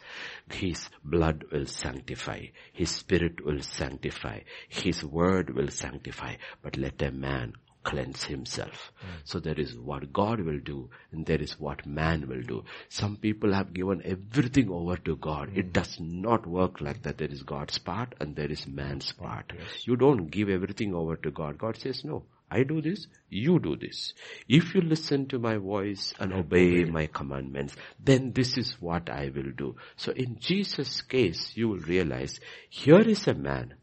[SPEAKER 1] His blood will sanctify. His spirit will sanctify. His word will sanctify. But let a man cleanse himself. So there is what God will do and there is what man will do. Some people have given everything over to God. It hmm. does not work like that. There is God's part and there is man's part. Yes. You don't give everything over to God. God says, no, I do this, you do this. If you listen to my voice and obey my commandments, then this is what I will do. So in Jesus' case, you will realize here is a man,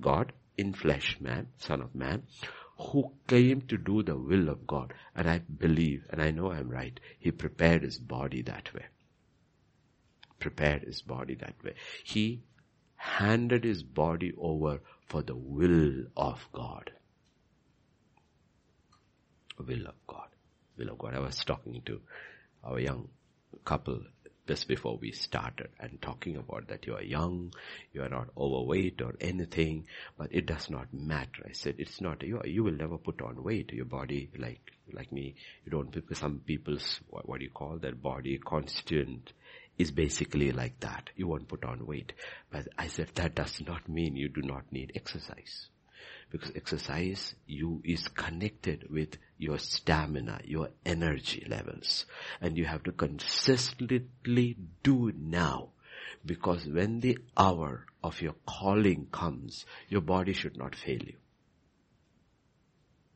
[SPEAKER 1] God in flesh man, son of man, who came to do the will of God. And I believe, and I know I'm right, he prepared his body that way. Prepared his body that way. He handed his body over for the will of God will of God. Will of God. I was talking to our young couple just before we started and talking about that you are young, you are not overweight or anything, but it does not matter. I said it's not, you, you will never put on weight. Your body, like, like me, you don't, some people's, what, what do you call that body constant is basically like that. You won't put on weight. But I said that does not mean you do not need exercise because exercise you is connected with your stamina, your energy levels. And you have to consistently do now. Because when the hour of your calling comes, your body should not fail you.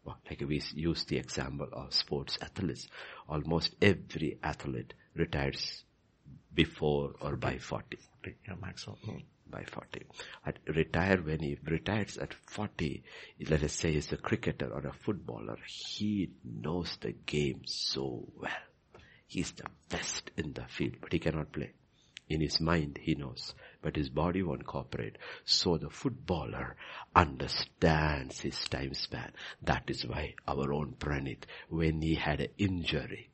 [SPEAKER 1] Well, like we use the example of sports athletes. Almost every athlete retires before or by 40.
[SPEAKER 2] Yeah, maximum.
[SPEAKER 1] By 40. At retire when he retires at 40, let us say he's a cricketer or a footballer, he knows the game so well. He's the best in the field, but he cannot play. In his mind, he knows, but his body won't cooperate. So the footballer understands his time span. That is why our own Pranit, when he had an injury,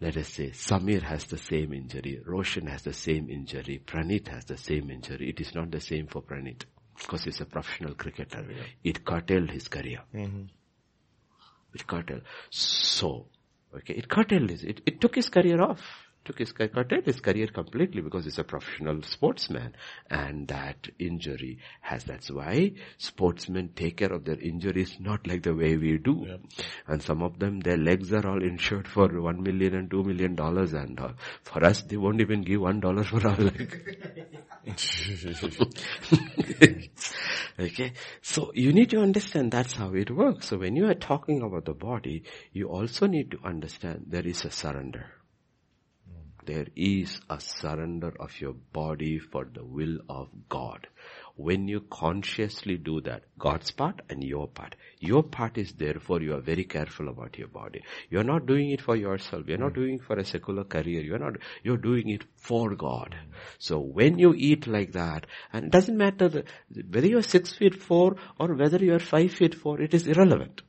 [SPEAKER 1] let us say Samir has the same injury, Roshan has the same injury, Pranit has the same injury. It is not the same for Pranit because he's a professional cricketer. Yeah. It curtailed his career. Mm-hmm. It curtailed. So, okay, it curtailed his, it, it took his career off. Took his curtailed his career completely because he's a professional sportsman and that injury has that's why sportsmen take care of their injuries not like the way we do. And some of them their legs are all insured for one million and two million dollars and uh, for us they won't even give one dollar for our leg. Okay. So you need to understand that's how it works. So when you are talking about the body you also need to understand there is a surrender there is a surrender of your body for the will of God. When you consciously do that, God's part and your part. Your part is therefore you are very careful about your body. You're not doing it for yourself. You're not hmm. doing it for a secular career. You're not, you're doing it for God. So when you eat like that, and it doesn't matter the, whether you're six feet four or whether you're five feet four, it is irrelevant.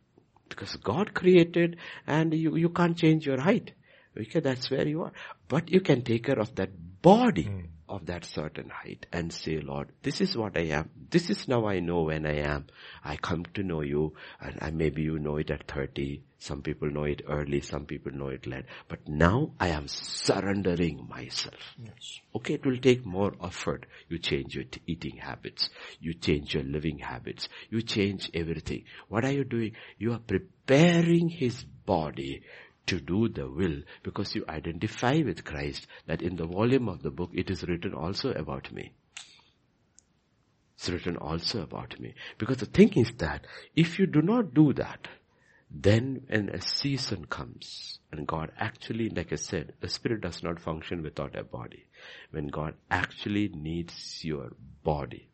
[SPEAKER 1] Because God created and you, you can't change your height. Okay, that's where you are. But you can take care of that body mm. of that certain height and say, Lord, this is what I am. This is now I know when I am. I come to know you and I, maybe you know it at 30. Some people know it early. Some people know it late. But now I am surrendering myself. Yes. Okay, it will take more effort. You change your t- eating habits. You change your living habits. You change everything. What are you doing? You are preparing his body to do the will because you identify with Christ that in the volume of the book it is written also about me. It's written also about me. Because the thing is that if you do not do that, then when a season comes and God actually, like I said, the spirit does not function without a body. When God actually needs your body,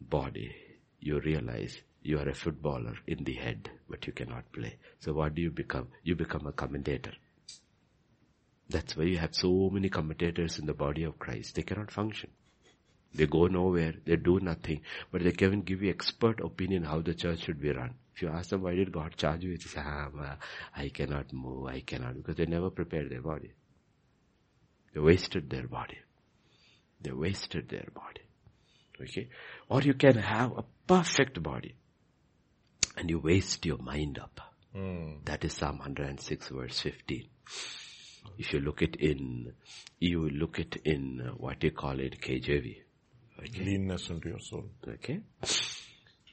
[SPEAKER 1] body, you realize you are a footballer in the head, but you cannot play. So what do you become? You become a commentator. That's why you have so many commentators in the body of Christ. They cannot function. They go nowhere. They do nothing. But they can give you expert opinion how the church should be run. If you ask them why did God charge you, they say, ah, I cannot move, I cannot, because they never prepared their body. They wasted their body. They wasted their body. Okay? Or you can have a perfect body and you waste your mind up. Mm. That is Psalm 106 verse 15. If you look it in, you look it in uh, what you call it, KJV.
[SPEAKER 2] Okay. Leanness into your soul.
[SPEAKER 1] Okay.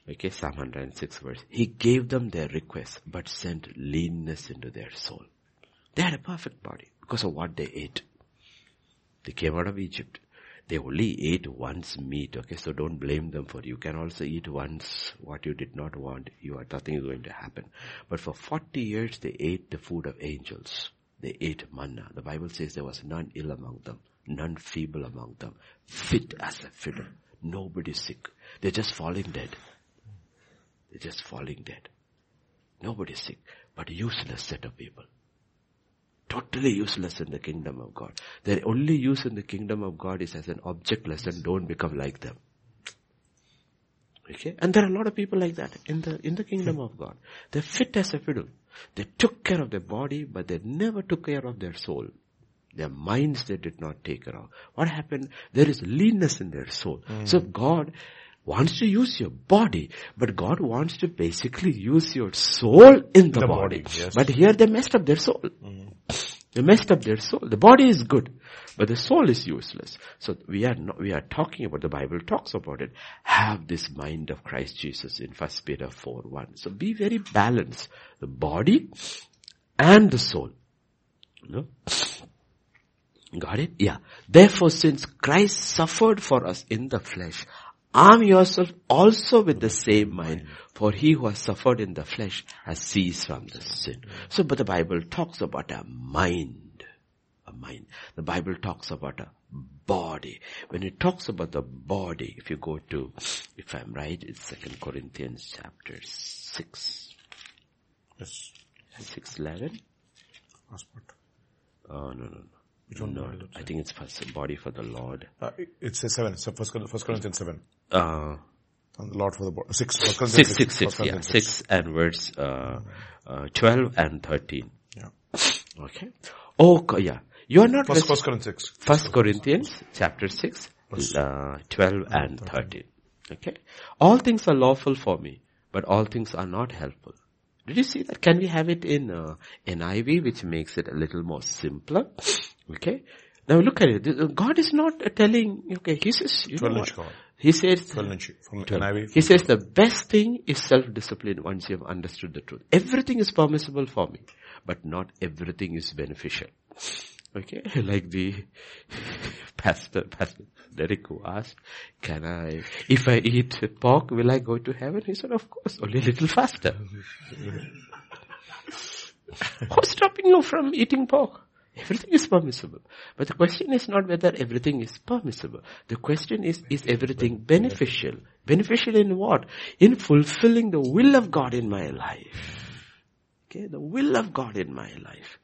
[SPEAKER 1] Okay, Psalm 106 verse. He gave them their request, but sent leanness into their soul. They had a perfect body because of what they ate. They came out of Egypt. They only ate once meat, okay, so don't blame them for it. You can also eat once what you did not want. You are nothing is going to happen. But for 40 years they ate the food of angels. They ate manna. The Bible says there was none ill among them, none feeble among them, fit as a fiddle. Nobody sick. They're just falling dead. They're just falling dead. Nobody sick, but useless set of people. Totally useless in the kingdom of God. Their only use in the kingdom of God is as an object lesson. Don't become like them. Okay? And there are a lot of people like that in the, in the kingdom of God. They're fit as a fiddle. They took care of their body, but they never took care of their soul. Their minds they did not take care of. What happened? There is leanness in their soul. Mm. So God wants to use your body, but God wants to basically use your soul in the, the body. body yes. But here they messed up their soul. Mm. They messed up their soul. The body is good, but the soul is useless. So we are not, we are talking about, the Bible talks about it. Have this mind of Christ Jesus in 1 Peter 4 1. So be very balanced. The body and the soul. No? Got it? Yeah. Therefore since Christ suffered for us in the flesh, Arm yourself also with the same mind, for he who has suffered in the flesh has ceased from the sin. So, but the Bible talks about a mind. A mind. The Bible talks about a body. When it talks about the body, if you go to, if I'm right, it's Second Corinthians chapter 6.
[SPEAKER 2] Yes.
[SPEAKER 1] 611? Passport. Oh, no, no, no. Which one? No, I think it's first body for the Lord.
[SPEAKER 2] Uh, it says seven. So first, first Corinthians seven.
[SPEAKER 1] Uh,
[SPEAKER 2] and the Lord for the body. Six. First
[SPEAKER 1] six, six, six, six yeah. Six. six and verse, uh, uh, 12 and 13.
[SPEAKER 2] Yeah.
[SPEAKER 1] Okay. Oh, yeah. You are not
[SPEAKER 2] first, first Corinthians 6.
[SPEAKER 1] First Corinthians chapter 6, uh, 12 and 13. Okay. All things are lawful for me, but all things are not helpful. Did you see that? Can we have it in uh, NIV, which makes it a little more simpler? Okay? Now look at it. God is not telling, okay, he says, you
[SPEAKER 2] 12
[SPEAKER 1] know what?
[SPEAKER 2] God.
[SPEAKER 1] He says,
[SPEAKER 2] 12 inch from
[SPEAKER 1] 12.
[SPEAKER 2] NIV.
[SPEAKER 1] He says the best thing is self-discipline once you have understood the truth. Everything is permissible for me, but not everything is beneficial. Okay, like the pastor, pastor Derek who asked, can I, if I eat pork, will I go to heaven? He said, of course, only a little faster. Who's stopping you from eating pork? Everything is permissible. But the question is not whether everything is permissible. The question is, is everything beneficial? Beneficial in what? In fulfilling the will of God in my life. Okay, the will of God in my life.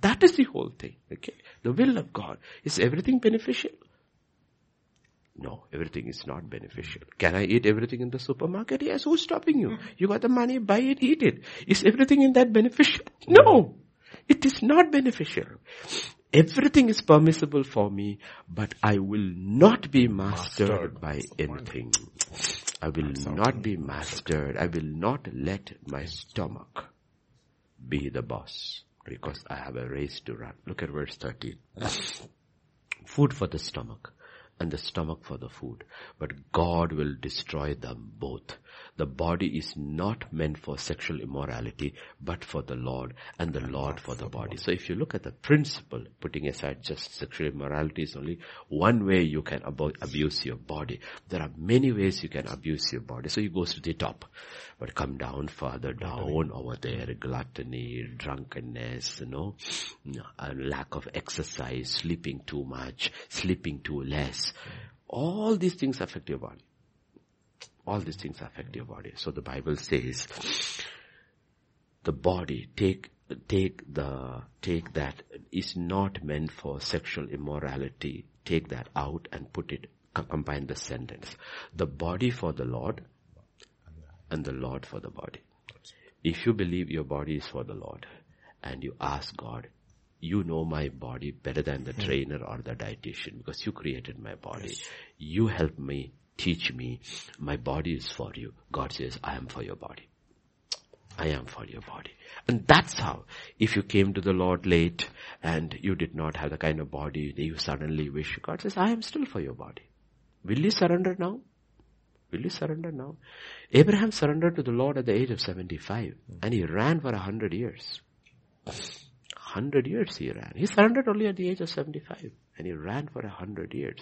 [SPEAKER 1] That is the whole thing. Okay, the will of God. Is everything beneficial? No, everything is not beneficial. Can I eat everything in the supermarket? Yes, who's stopping you? Hmm. You got the money, buy it, eat it. Is everything in that beneficial? No, it is not beneficial. Everything is permissible for me, but I will not be mastered
[SPEAKER 2] Mastered.
[SPEAKER 1] by anything. I will not be mastered. I will not let my stomach be the boss because I have a race to run. Look at verse 13. food for the stomach and the stomach for the food. But God will destroy them both. The body is not meant for sexual immorality, but for the Lord and the Lord for the body. So if you look at the principle, putting aside just sexual immorality is only one way you can abo- abuse your body. There are many ways you can abuse your body. So you go to the top, but come down further down over there, gluttony, drunkenness, you know, lack of exercise, sleeping too much, sleeping too less. All these things affect your body. All these things affect your body. So the Bible says, the body, take, take the, take that is not meant for sexual immorality, take that out and put it, combine the sentence. The body for the Lord and the Lord for the body. If you believe your body is for the Lord and you ask God, you know my body better than the hmm. trainer or the dietitian because you created my body. You help me, teach me. My body is for you. God says, I am for your body. I am for your body. And that's how, if you came to the Lord late and you did not have the kind of body that you suddenly wish, God says, I am still for your body. Will you surrender now? Will you surrender now? Abraham surrendered to the Lord at the age of 75 and he ran for a hundred years. Hundred years he ran. He surrendered only at the age of 75 and he ran for a hundred years.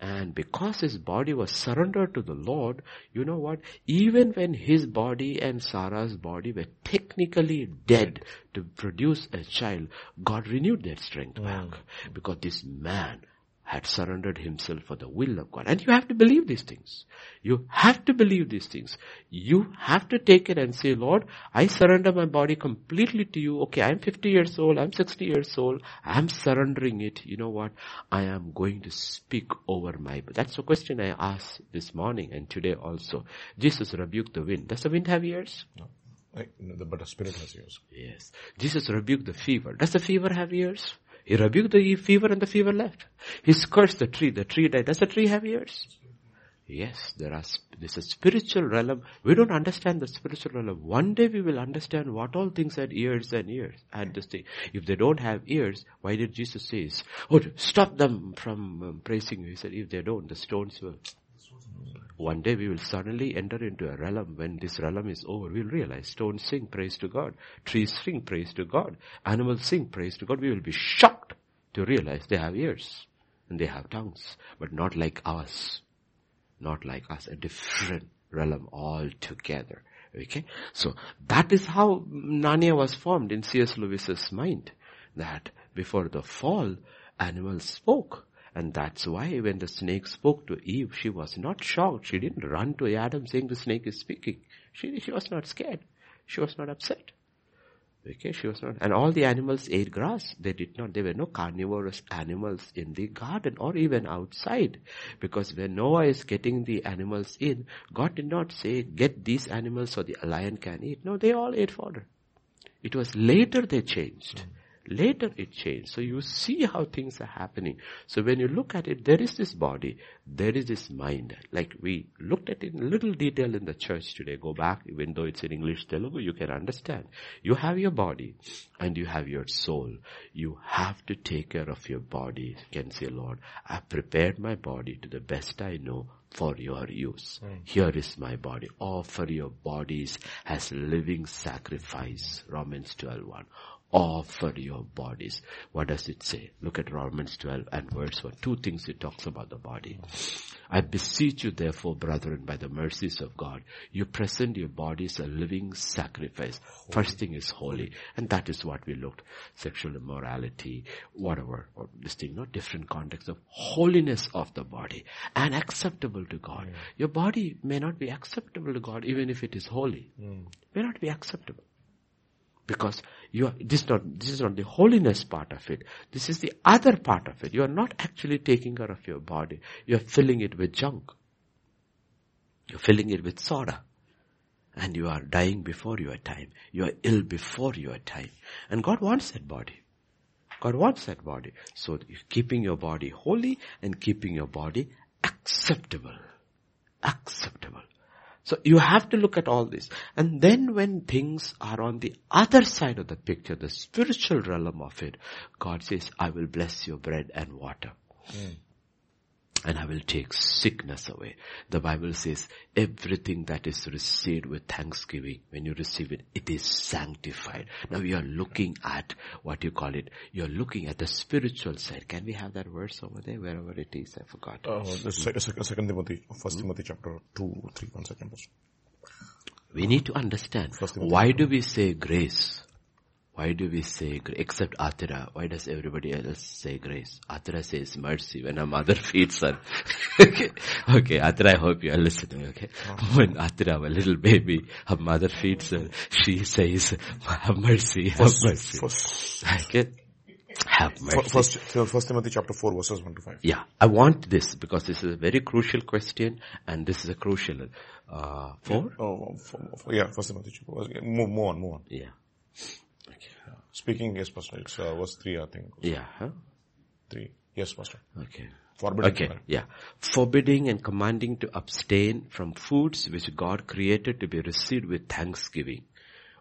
[SPEAKER 1] And because his body was surrendered to the Lord, you know what? Even when his body and Sarah's body were technically dead to produce a child, God renewed their strength back. Mm. Because this man had surrendered himself for the will of God. And you have to believe these things. You have to believe these things. You have to take it and say, Lord, I surrender my body completely to you. Okay, I'm 50 years old. I'm 60 years old. I'm surrendering it. You know what? I am going to speak over my, that's the question I asked this morning and today also. Jesus rebuked the wind. Does the wind have ears?
[SPEAKER 2] No, the- But the spirit has ears.
[SPEAKER 1] Yes. Jesus rebuked the fever. Does the fever have ears? He rebuked the fever and the fever left. He cursed the tree. The tree died. Does the tree have ears? Yes, there are, there's a spiritual realm. We don't understand the spiritual realm. One day we will understand what all things had ears and ears. And this thing. If they don't have ears, why did Jesus say, oh, stop them from um, praising you? He said, if they don't, the stones will. One day we will suddenly enter into a realm. When this realm is over, we'll realize stones sing praise to God. Trees sing praise to God. Animals sing praise to God. We will be shocked to realize they have ears and they have tongues, but not like us. Not like us. A different realm altogether. Okay? So that is how Narnia was formed in C.S. Lewis's mind. That before the fall, animals spoke. And that's why when the snake spoke to Eve, she was not shocked. She didn't run to Adam saying the snake is speaking. She, she was not scared. She was not upset. Okay, she was not. And all the animals ate grass. They did not. There were no carnivorous animals in the garden or even outside. Because when Noah is getting the animals in, God did not say, get these animals so the lion can eat. No, they all ate fodder. It was later they changed. Later it changed. So you see how things are happening. So when you look at it, there is this body, there is this mind. Like we looked at it in little detail in the church today. Go back, even though it's in English Telugu, you can understand. You have your body and you have your soul. You have to take care of your body. You can say, Lord, I've prepared my body to the best I know for your use. Mm. Here is my body. Offer your bodies as living sacrifice. Romans 12 1 offer your bodies. What does it say? Look at Romans 12 and verse 1. Two things it talks about the body. I beseech you therefore, brethren, by the mercies of God, you present your bodies a living sacrifice. Holy. First thing is holy. And that is what we looked. Sexual immorality, whatever, or this thing, no different context of holiness of the body and acceptable to God. Mm. Your body may not be acceptable to God even if it is holy. Mm. May not be acceptable. Because you are, this, not, this is not the holiness part of it. This is the other part of it. You are not actually taking care of your body. You are filling it with junk. You're filling it with soda. And you are dying before your time. You are ill before your time. And God wants that body. God wants that body. So keeping your body holy and keeping your body acceptable. Acceptable. So you have to look at all this. And then when things are on the other side of the picture, the spiritual realm of it, God says, I will bless your bread and water. Mm and I will take sickness away. The Bible says everything that is received with thanksgiving, when you receive it, it is sanctified. Now you are looking at what you call it. You're looking at the spiritual side. Can we have that verse over there, wherever it is? I forgot.
[SPEAKER 2] Uh, the second second Timothy, first Timothy chapter 2, 3, one second.
[SPEAKER 1] We need to understand. Why do we say grace? Why do we say, except Atira, why does everybody else say grace? Atira says mercy when a mother feeds her. okay, okay, Atira, I hope you are listening, okay? When Atira, a little baby, her mother feeds her, she says, have mercy, have mercy. First, okay? Have mercy.
[SPEAKER 2] First, first Timothy chapter 4 verses 1 to 5.
[SPEAKER 1] Yeah, I want this because this is a very crucial question and this is a crucial, uh, 4?
[SPEAKER 2] Oh, four, four, yeah, first Timothy chapter 4. Move, move on, move on.
[SPEAKER 1] Yeah.
[SPEAKER 2] Speaking, yes, Pastor. It's uh, verse 3, I think.
[SPEAKER 1] Yeah. Huh?
[SPEAKER 2] 3. Yes, Pastor.
[SPEAKER 1] Okay.
[SPEAKER 2] Forbidding.
[SPEAKER 1] Okay. Yeah. Forbidding and commanding to abstain from foods which God created to be received with thanksgiving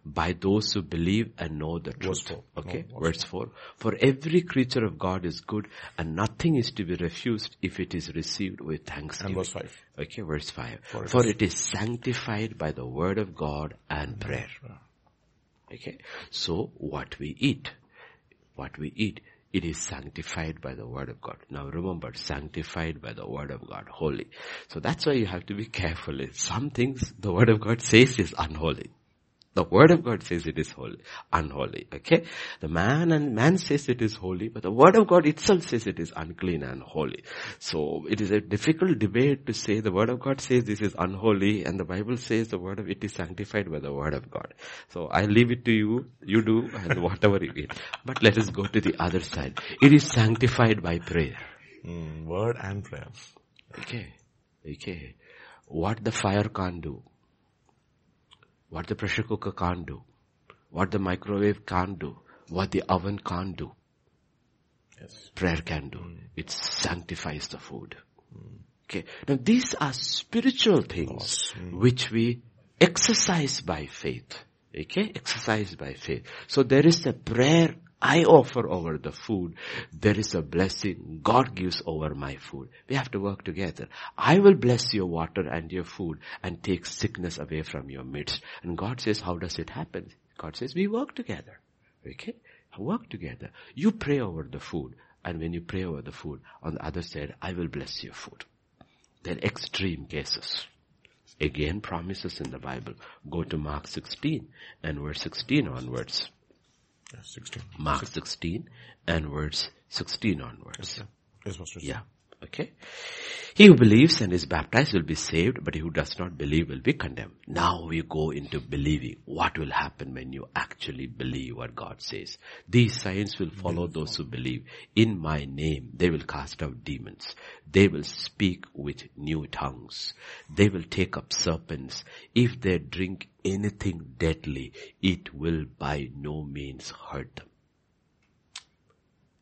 [SPEAKER 1] by those who believe and know the truth.
[SPEAKER 2] Verse 4.
[SPEAKER 1] Okay. No, verse 4. For every creature of God is good and nothing is to be refused if it is received with thanksgiving.
[SPEAKER 2] And verse 5.
[SPEAKER 1] Okay. Verse 5. For, For it is sanctified by the word of God and prayer. Yeah. Okay. So what we eat, what we eat, it is sanctified by the word of God. Now remember, sanctified by the word of God, holy. So that's why you have to be careful. Some things the word of God says is unholy. The word of God says it is holy, unholy. Okay? The man and man says it is holy, but the word of God itself says it is unclean and holy. So it is a difficult debate to say the word of God says this is unholy and the Bible says the word of it is sanctified by the word of God. So I leave it to you, you do and whatever you eat. But let us go to the other side. It is sanctified by prayer.
[SPEAKER 2] Mm, word and prayer.
[SPEAKER 1] Okay. Okay. What the fire can't do what the pressure cooker can't do, what the microwave can't do, what the oven can't do.
[SPEAKER 2] Yes.
[SPEAKER 1] Prayer can do. Mm. It sanctifies the food. Mm. Okay. Now these are spiritual things mm. which we exercise by faith. Okay? Exercise by faith. So there is a prayer I offer over the food, there is a blessing God gives over my food. We have to work together. I will bless your water and your food and take sickness away from your midst. And God says, how does it happen? God says, we work together. Okay? Work together. You pray over the food. And when you pray over the food, on the other side, I will bless your food. Then extreme cases. Again promises in the Bible. Go to Mark 16 and verse 16 onwards.
[SPEAKER 2] 16.
[SPEAKER 1] Mark 16 and verse 16 onwards.
[SPEAKER 2] Yes,
[SPEAKER 1] yeah. Okay. He who believes and is baptized will be saved, but he who does not believe will be condemned. Now we go into believing. What will happen when you actually believe what God says? These signs will follow those who believe. In my name, they will cast out demons. They will speak with new tongues. They will take up serpents. If they drink anything deadly, it will by no means hurt them.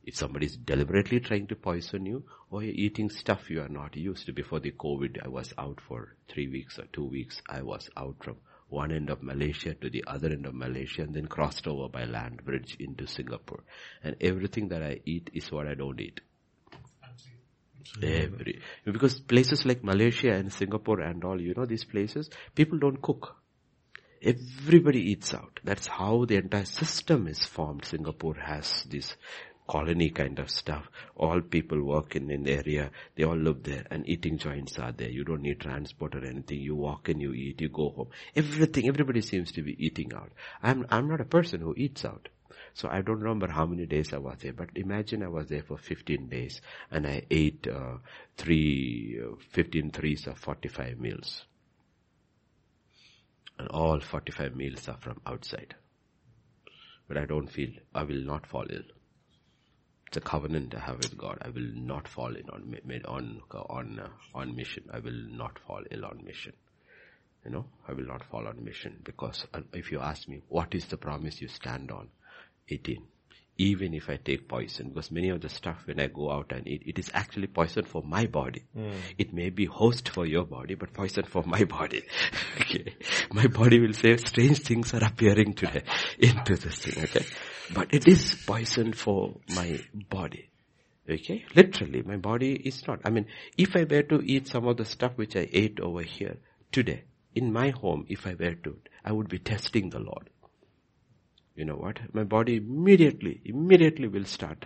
[SPEAKER 1] If somebody is deliberately trying to poison you you're eating stuff you are not used to. Before the COVID, I was out for three weeks or two weeks. I was out from one end of Malaysia to the other end of Malaysia and then crossed over by land bridge into Singapore. And everything that I eat is what I don't eat. Every, because places like Malaysia and Singapore and all, you know these places, people don't cook. Everybody eats out. That's how the entire system is formed. Singapore has this colony kind of stuff. All people work in an area, they all live there and eating joints are there. You don't need transport or anything. You walk in, you eat, you go home. Everything, everybody seems to be eating out. I'm, I'm not a person who eats out. So I don't remember how many days I was there, but imagine I was there for 15 days and I ate uh, three, uh, 15 threes of 45 meals. And all 45 meals are from outside. But I don't feel, I will not fall ill. It's a covenant I have with God. I will not fall in on, on, on, uh, on mission. I will not fall ill on mission. You know, I will not fall on mission because uh, if you ask me, what is the promise you stand on? 18. Even if I take poison, because many of the stuff when I go out and eat, it is actually poison for my body. Mm. It may be host for your body, but poison for my body. okay. My body will say strange things are appearing today into this thing, okay. But it is poison for my body. Okay? Literally, my body is not. I mean, if I were to eat some of the stuff which I ate over here today, in my home, if I were to, I would be testing the Lord you know what, my body immediately, immediately will start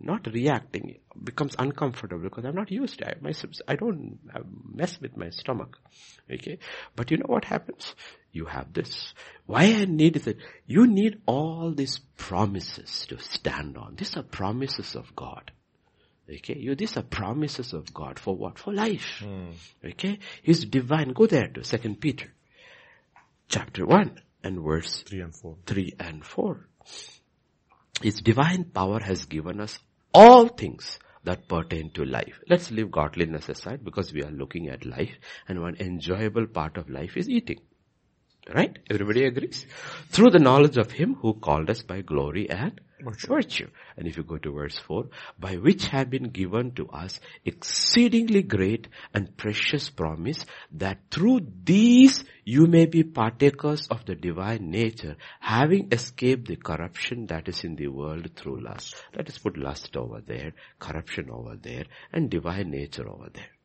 [SPEAKER 1] not reacting, becomes uncomfortable because I'm not used to it. My, I don't mess with my stomach. Okay. But you know what happens? You have this. Why I need is that you need all these promises to stand on. These are promises of God. Okay, you, these are promises of God for what? For life. Mm. Okay, He's divine. Go there to Second Peter, chapter one and verse
[SPEAKER 2] 3 and 4.
[SPEAKER 1] 3 and 4. His divine power has given us all things that pertain to life. Let's leave godliness aside because we are looking at life and one enjoyable part of life is eating. Right? Everybody agrees? Through the knowledge of Him who called us by glory and virtue. virtue. And if you go to verse 4, by which have been given to us exceedingly great and precious promise that through these you may be partakers of the divine nature, having escaped the corruption that is in the world through lust. Let us put lust over there, corruption over there, and divine nature over there.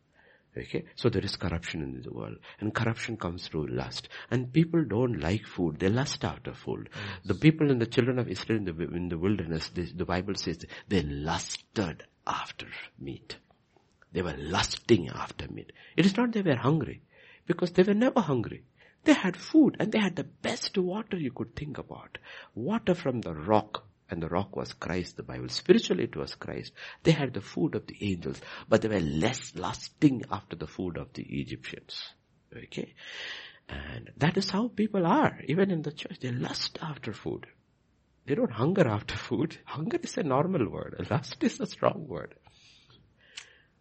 [SPEAKER 1] Okay, so there is corruption in the world, and corruption comes through lust. And people don't like food; they lust after food. Yes. The people in the children of Israel in the in the wilderness, the, the Bible says they lusted after meat. They were lusting after meat. It is not they were hungry, because they were never hungry. They had food, and they had the best water you could think about. Water from the rock, and the rock was Christ, the Bible. Spiritually it was Christ. They had the food of the angels, but they were less lusting after the food of the Egyptians. Okay? And that is how people are, even in the church. They lust after food. They don't hunger after food. Hunger is a normal word. Lust is a strong word.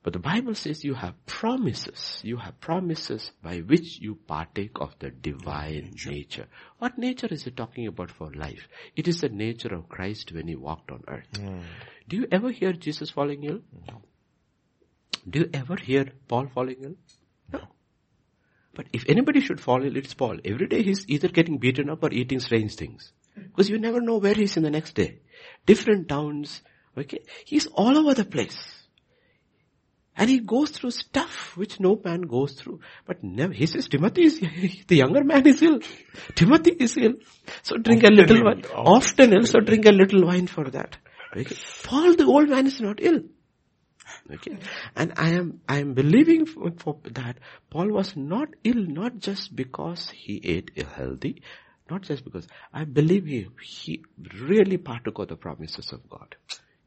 [SPEAKER 1] But the Bible says you have promises. You have promises by which you partake of the divine nature. nature. What nature is it talking about for life? It is the nature of Christ when he walked on earth. Mm. Do you ever hear Jesus falling ill? No. Do you ever hear Paul falling ill? No. But if anybody should fall ill, it's Paul. Every day he's either getting beaten up or eating strange things. Because you never know where he's in the next day. Different towns, okay? He's all over the place. And he goes through stuff which no man goes through. But never, he says, Timothy is, the younger man is ill. Timothy is ill. So drink often a little wine. Often, often ill, so drink a little wine for that. Okay. Paul, the old man is not ill. Okay. And I am, I am believing for, for, that Paul was not ill, not just because he ate a healthy, not just because, I believe he, he really partook of the promises of God.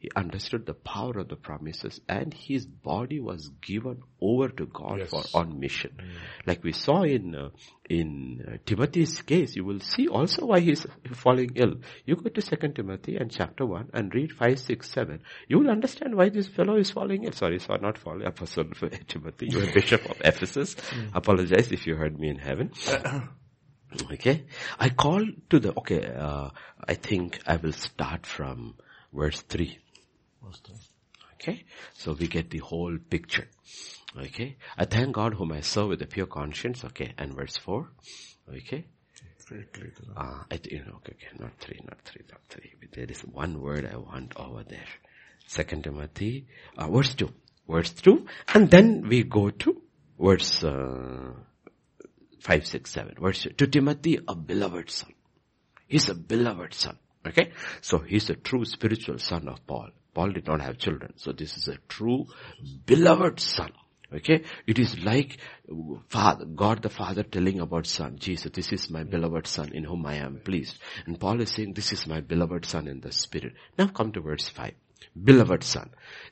[SPEAKER 1] He understood the power of the promises and his body was given over to God yes. for on mission. Mm. Like we saw in, uh, in uh, Timothy's case, you will see also why he's falling ill. You go to 2 Timothy and chapter 1 and read 5, 6, 7. You will understand why this fellow is falling ill. Sorry, sorry, not falling, Apostle Timothy. You're Bishop of Ephesus. Mm. Apologize if you heard me in heaven. okay. I call to the, okay, uh, I think I will start from verse 3. Okay. So we get the whole picture. Okay. I thank God whom I serve with a pure conscience. Okay. And verse 4. Okay.
[SPEAKER 2] To them.
[SPEAKER 1] Ah, I, you know, okay, okay, not three, not three, not three. But there is one word I want over there. Second Timothy, uh, verse two, verse two, and then we go to verse uh, five, six, seven. Verse to Timothy, a beloved son. He's a beloved son. Okay, so he's a true spiritual son of Paul. Paul did not have children, so this is a true beloved son. Okay, it is like Father, God the Father telling about Son, Jesus, this is my beloved Son in whom I am pleased. And Paul is saying, this is my beloved Son in the Spirit. Now come to verse 5. Beloved Son,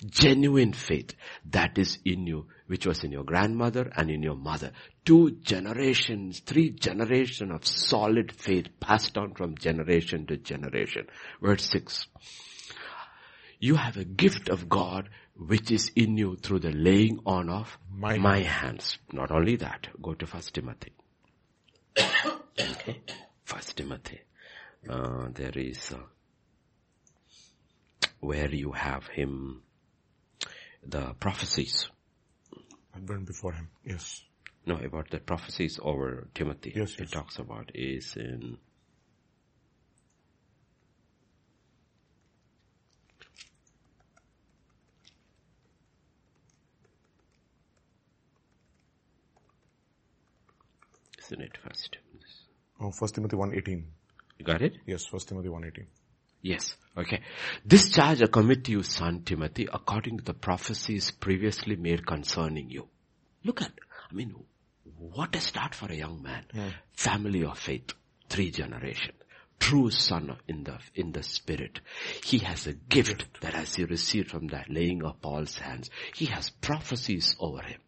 [SPEAKER 1] genuine faith that is in you, which was in your grandmother and in your mother. Two generations, three generations of solid faith passed on from generation to generation. Verse 6 you have a gift of God which is in you through the laying on of
[SPEAKER 2] My
[SPEAKER 1] my, hands. Not only that, go to First Timothy. okay, First Timothy. Uh, there is uh, where you have him, the prophecies.
[SPEAKER 2] I burned before him. Yes.
[SPEAKER 1] No, about the prophecies over Timothy.
[SPEAKER 2] Yes,
[SPEAKER 1] It
[SPEAKER 2] yes.
[SPEAKER 1] talks about is in Isn't it first?
[SPEAKER 2] Oh, First Timothy 1.18.
[SPEAKER 1] You got it?
[SPEAKER 2] Yes, First Timothy 1.18.
[SPEAKER 1] Yes. Okay. This charge I commit to you, son Timothy, according to the prophecies previously made concerning you. Look at, I mean, what a start for a young man. Family of faith, three generation. True son in the, in the spirit. He has a gift that as he received from that laying of Paul's hands, he has prophecies over him.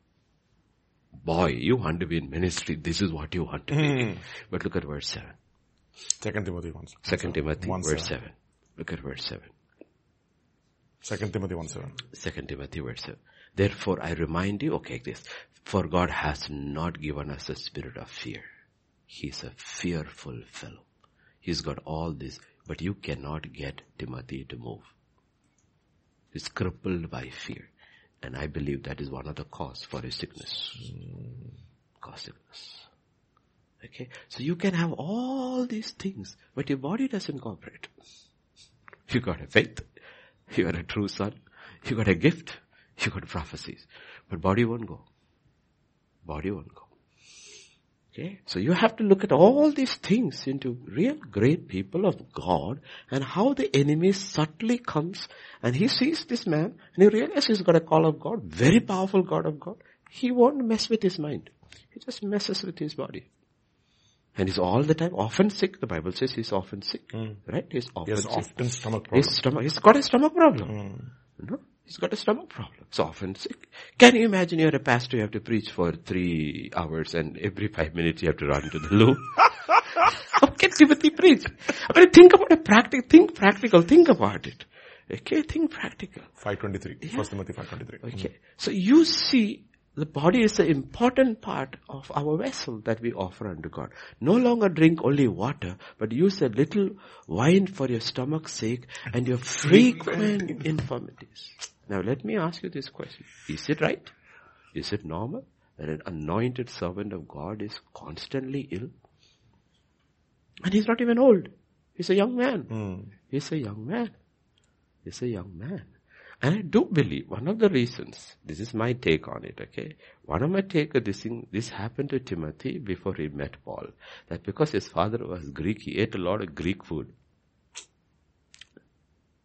[SPEAKER 1] Boy, you want to be in ministry, this is what you want to be. Hmm. But look at verse 7.
[SPEAKER 2] Second Timothy 1.
[SPEAKER 1] Second Timothy,
[SPEAKER 2] One
[SPEAKER 1] verse
[SPEAKER 2] seven.
[SPEAKER 1] 7. Look at verse 7.
[SPEAKER 2] Second Timothy 1 7.
[SPEAKER 1] Second Timothy verse 7. Therefore I remind you, okay, this, for God has not given us a spirit of fear. He's a fearful fellow. He's got all this, but you cannot get Timothy to move. He's crippled by fear. And I believe that is one of the cause for his sickness. Cause sickness. Okay. So you can have all these things, but your body doesn't cooperate. You got a faith. You are a true son. You got a gift. You got prophecies. But body won't go. Body won't go. Okay. So you have to look at all these things into real great people of God and how the enemy subtly comes and he sees this man and he realizes he's got a call of God, very powerful God of God. He won't mess with his mind. He just messes with his body. And he's all the time often sick. The Bible says he's often sick. Hmm. Right? He's often sick.
[SPEAKER 2] often stomach problem.
[SPEAKER 1] His stomach, he's got a stomach problem. Hmm. You know, he's got a stomach problem. So often sick. Can you imagine you're a pastor, you have to preach for three hours and every five minutes you have to run to the loo? How can Timothy preach? I mean, think about a practical, think practical, think about it. Okay, think practical.
[SPEAKER 2] 523. First Timothy 523. Mm.
[SPEAKER 1] Okay. So you see, the body is an important part of our vessel that we offer unto God. No longer drink only water, but use a little wine for your stomach's sake and your frequent infirmities. Now let me ask you this question. Is it right? Is it normal that an anointed servant of God is constantly ill? And he's not even old. He's a young man. Hmm. He's a young man. He's a young man. And I do believe one of the reasons, this is my take on it, okay? One of my take of this thing, this happened to Timothy before he met Paul. That because his father was Greek, he ate a lot of Greek food.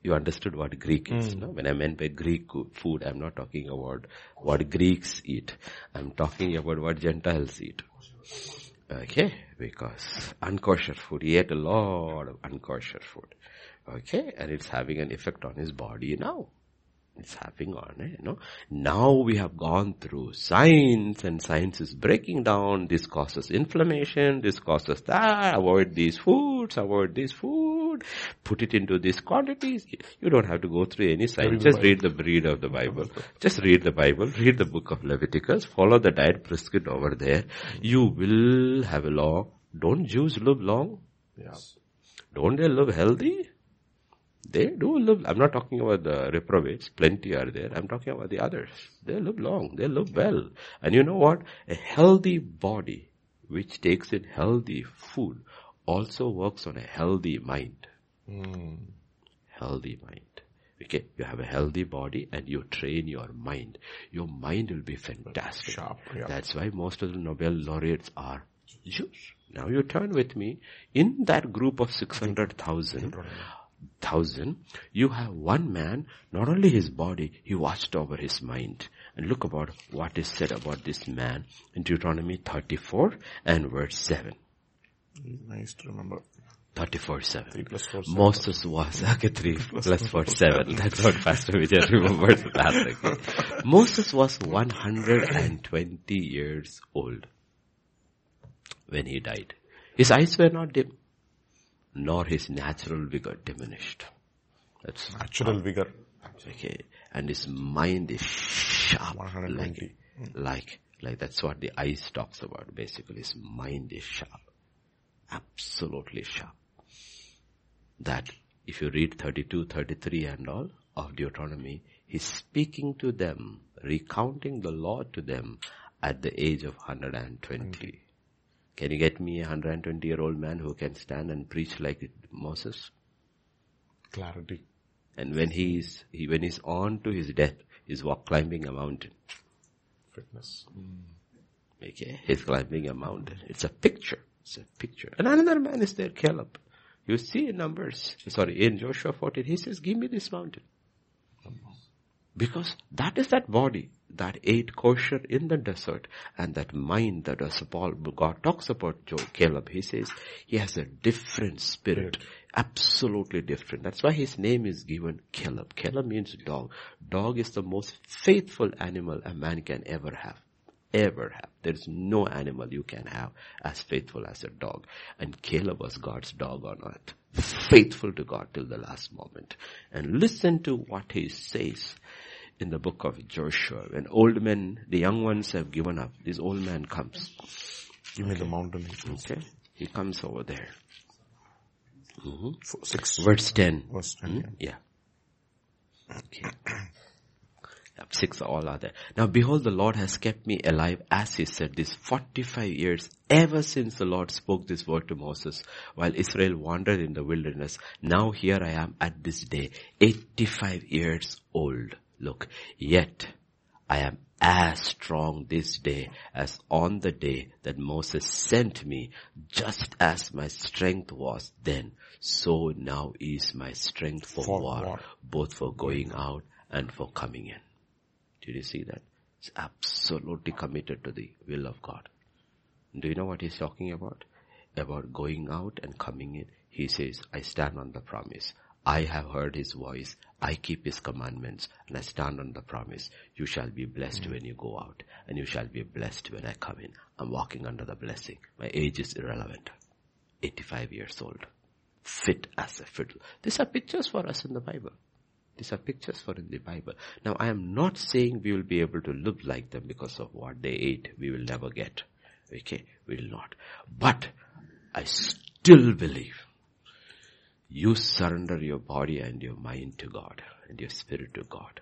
[SPEAKER 1] You understood what Greek is, hmm. no? When I meant by Greek food, I'm not talking about what Greeks eat. I'm talking about what Gentiles eat. Okay, because unkosher food, he ate a lot of unkosher food. Okay, and it's having an effect on his body now. It's having on eh, it, you know. Now we have gone through science and science is breaking down. This causes inflammation. This causes that. Avoid these foods. Avoid this food. Put it into these quantities. You don't have to go through any science. Just read the read of the Bible. Just read the Bible. Read the book of Leviticus. Follow the diet prescribed over there. You will have a long. Don't Jews live long?
[SPEAKER 2] Yeah.
[SPEAKER 1] Don't they live healthy? They do live, I'm not talking about the reprobates, plenty are there. I'm talking about the others. They live long, they live well. And you know what? A healthy body which takes in healthy food also works on a healthy mind.
[SPEAKER 2] Mm.
[SPEAKER 1] Healthy mind. Okay, you have a healthy body and you train your mind. Your mind will be fantastic.
[SPEAKER 2] Sharp, yeah.
[SPEAKER 1] That's why most of the Nobel laureates are Jews. Now you turn with me. In that group of 600,000, thousand, you have one man, not only his body, he watched over his mind. And look about what is said about this man in Deuteronomy 34 and verse 7.
[SPEAKER 2] Nice to remember.
[SPEAKER 1] 34 7.
[SPEAKER 2] 3 plus 4, 7.
[SPEAKER 1] Moses was, okay, 3 plus 4, 7. That's what Pastor Vijay remembers that. Okay. Moses was 120 years old when he died. His eyes were not dim, nor his natural vigor diminished. That's
[SPEAKER 2] Natural vigor.
[SPEAKER 1] okay. And his mind is sharp,
[SPEAKER 2] 120.
[SPEAKER 1] like, like, like that's what the eyes talks about. Basically, his mind is sharp, absolutely sharp. That if you read 32, 33 and all of Deuteronomy, he's speaking to them, recounting the law to them at the age of 120. Can you get me a 120 year old man who can stand and preach like Moses?
[SPEAKER 2] Clarity.
[SPEAKER 1] And when he is, he, when he's on to his death, he's walk climbing a mountain.
[SPEAKER 2] Fitness. Mm.
[SPEAKER 1] Okay, he's climbing a mountain. It's a picture. It's a picture. And another man is there, Caleb. You see in Numbers, sorry, in Joshua 14, he says, give me this mountain. Because that is that body that ate kosher in the desert and that mind that as Paul, God talks about Joe, Caleb. He says he has a different spirit. Absolutely different. That's why his name is given Caleb. Caleb means dog. Dog is the most faithful animal a man can ever have. Ever have. There's no animal you can have as faithful as a dog. And Caleb was God's dog on earth. Faithful to God till the last moment. And listen to what he says in the book of Joshua. When old men, the young ones have given up, this old man comes.
[SPEAKER 2] Give me the mountain.
[SPEAKER 1] Okay? He comes over there. Mhm.
[SPEAKER 2] Four, six.
[SPEAKER 1] Verse 10.
[SPEAKER 2] Verse 10.
[SPEAKER 1] Hmm? Yeah. Okay. Yep, Six all are there. Now behold, the Lord has kept me alive as he said this 45 years ever since the Lord spoke this word to Moses while Israel wandered in the wilderness. Now here I am at this day, 85 years old. Look, yet I am as strong this day as on the day that Moses sent me, just as my strength was then, so now is my strength for,
[SPEAKER 2] For
[SPEAKER 1] war,
[SPEAKER 2] war.
[SPEAKER 1] both for going out and for coming in. Did you see that? He's absolutely committed to the will of God. Do you know what he's talking about? About going out and coming in. He says, I stand on the promise. I have heard his voice. I keep his commandments and I stand on the promise. You shall be blessed when you go out and you shall be blessed when I come in. I'm walking under the blessing. My age is irrelevant. 85 years old. Fit as a fiddle. These are pictures for us in the Bible. These are pictures for in the Bible. Now I am not saying we will be able to live like them because of what they ate. We will never get. Okay, we will not. But I still believe you surrender your body and your mind to God and your spirit to God.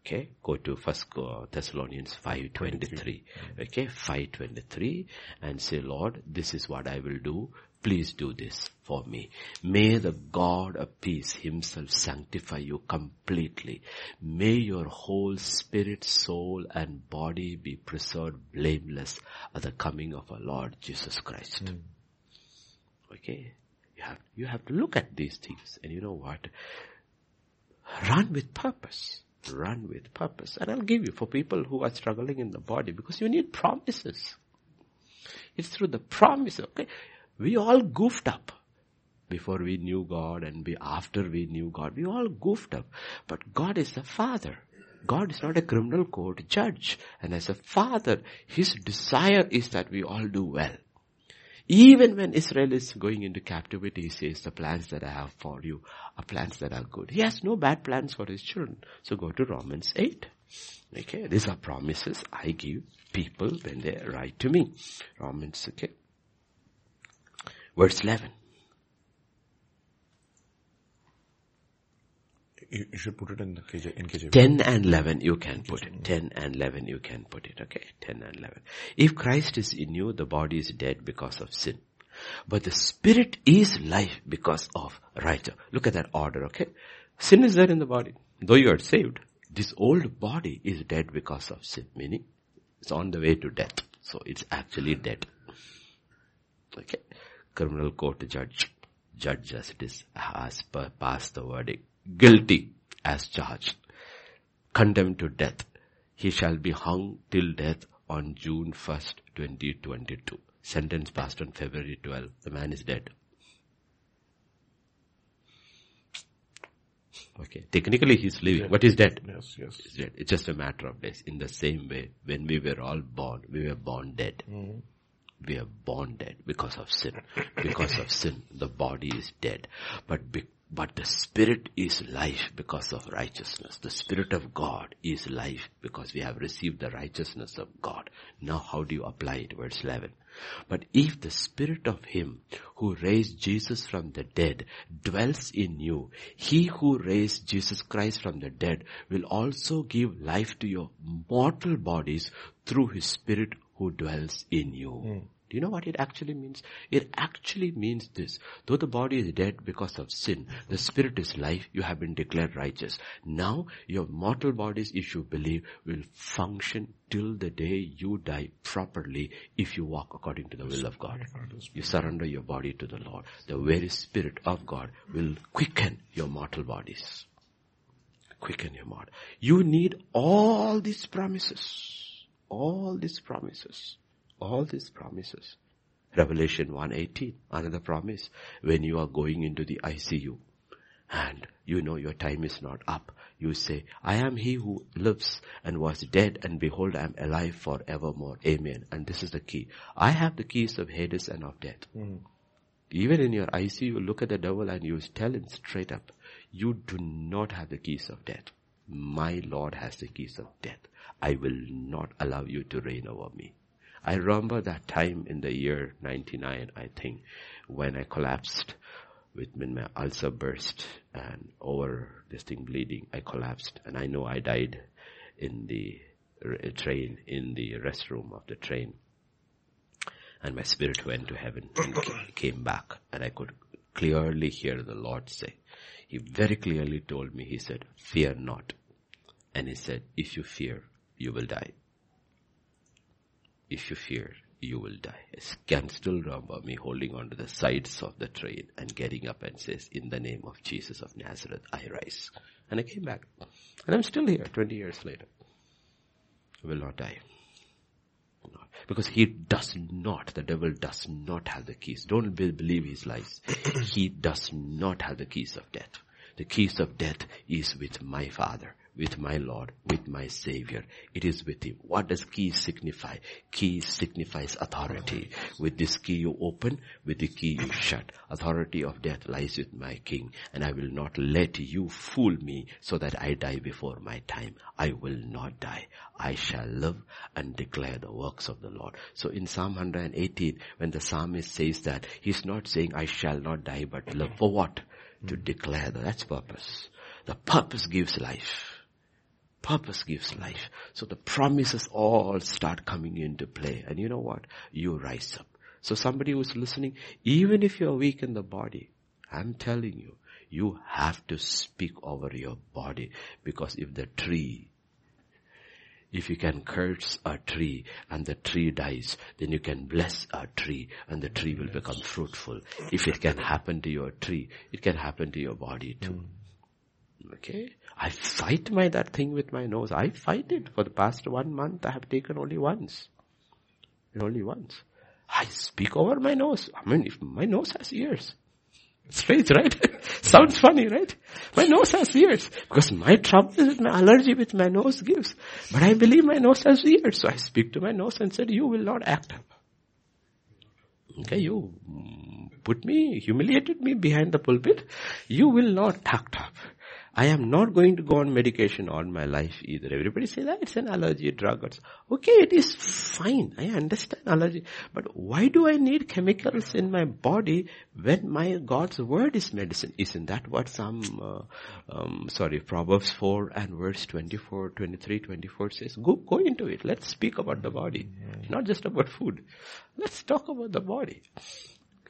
[SPEAKER 1] Okay, go to First Thessalonians five twenty three. Okay, five twenty three, and say, Lord, this is what I will do. Please do this for me. May the God of peace himself sanctify you completely. May your whole spirit, soul and body be preserved blameless at the coming of our Lord Jesus Christ. Hmm. Okay? You have, you have to look at these things and you know what? Run with purpose. Run with purpose. And I'll give you for people who are struggling in the body because you need promises. It's through the promise. Okay. We all goofed up before we knew God and be, after we knew God. We all goofed up. But God is a father. God is not a criminal court judge. And as a father, his desire is that we all do well. Even when Israel is going into captivity, he says, the plans that I have for you are plans that are good. He has no bad plans for his children. So go to Romans 8. Okay, these are promises I give people when they write to me. Romans, okay. Verse 11.
[SPEAKER 2] You, you should put it in the KJ, in KJV.
[SPEAKER 1] 10 and 11 you can put it. 10 and 11 you can put it. Okay. 10 and 11. If Christ is in you, the body is dead because of sin. But the spirit is life because of righteousness. Look at that order, okay? Sin is there in the body. Though you are saved, this old body is dead because of sin. Meaning, it's on the way to death. So it's actually dead. Okay. Criminal court judge, judge as it is, has passed the verdict. Guilty as charged. Condemned to death. He shall be hung till death on June 1st, 2022. Sentence passed on February 12th. The man is dead. Okay. Technically he's living, yeah. but he's dead.
[SPEAKER 2] Yes, yes.
[SPEAKER 1] He's dead. It's just a matter of days. In the same way, when we were all born, we were born dead. Mm-hmm. We are born dead because of sin. Because of sin, the body is dead. But be- but the spirit is life because of righteousness. The spirit of God is life because we have received the righteousness of God. Now how do you apply it? Verse 11. But if the spirit of him who raised Jesus from the dead dwells in you, he who raised Jesus Christ from the dead will also give life to your mortal bodies through his spirit who dwells in you. Mm. Do you know what it actually means? It actually means this. Though the body is dead because of sin, the spirit is life, you have been declared righteous. Now, your mortal bodies, if you believe, will function till the day you die properly if you walk according to the will of God. You surrender your body to the Lord. The very spirit of God will quicken your mortal bodies. Quicken your mortal. You need all these promises. All these promises all these promises. Revelation 1.18, another promise. When you are going into the ICU and you know your time is not up, you say, I am he who lives and was dead and behold I am alive forevermore. Amen. And this is the key. I have the keys of Hades and of death. Mm. Even in your ICU, you look at the devil and you tell him straight up, you do not have the keys of death. My Lord has the keys of death. I will not allow you to reign over me. I remember that time in the year 99, I think, when I collapsed with when my ulcer burst and over this thing bleeding, I collapsed and I know I died in the uh, train, in the restroom of the train. And my spirit went to heaven and came back and I could clearly hear the Lord say, He very clearly told me, He said, fear not. And He said, if you fear, you will die if you fear, you will die. I can still remember me holding onto the sides of the train and getting up and says, in the name of Jesus of Nazareth, I rise. And I came back. And I'm still here 20 years later. I will not die. Because he does not, the devil does not have the keys. Don't believe his lies. he does not have the keys of death. The keys of death is with my father with my Lord, with my Savior. It is with Him. What does key signify? Key signifies authority. With this key you open, with the key you shut. Authority of death lies with my King, and I will not let you fool me so that I die before my time. I will not die. I shall live and declare the works of the Lord. So in Psalm 118, when the psalmist says that, he's not saying I shall not die but live. For what? To mm. declare that. That's purpose. The purpose gives life. Purpose gives life. So the promises all start coming into play. And you know what? You rise up. So somebody who's listening, even if you're weak in the body, I'm telling you, you have to speak over your body because if the tree if you can curse a tree and the tree dies, then you can bless a tree and the tree will become fruitful. If it can happen to your tree, it can happen to your body too. Hmm. Okay? I fight my that thing with my nose. I fight it. For the past one month I have taken only once. Only once. I speak over my nose. I mean, if my nose has ears. Strange, right? Sounds funny, right? My nose has ears. Because my trouble is with my allergy with my nose gives. But I believe my nose has ears. So I speak to my nose and said, you will not act up. Okay, you put me, humiliated me behind the pulpit. You will not act up. I am not going to go on medication all my life either. Everybody say that it's an allergy drug. Okay, it is fine. I understand allergy. But why do I need chemicals in my body when my God's word is medicine? Isn't that what some, uh, um, sorry, Proverbs 4 and verse 24, 23, 24 says? Go, go into it. Let's speak about the body. Not just about food. Let's talk about the body.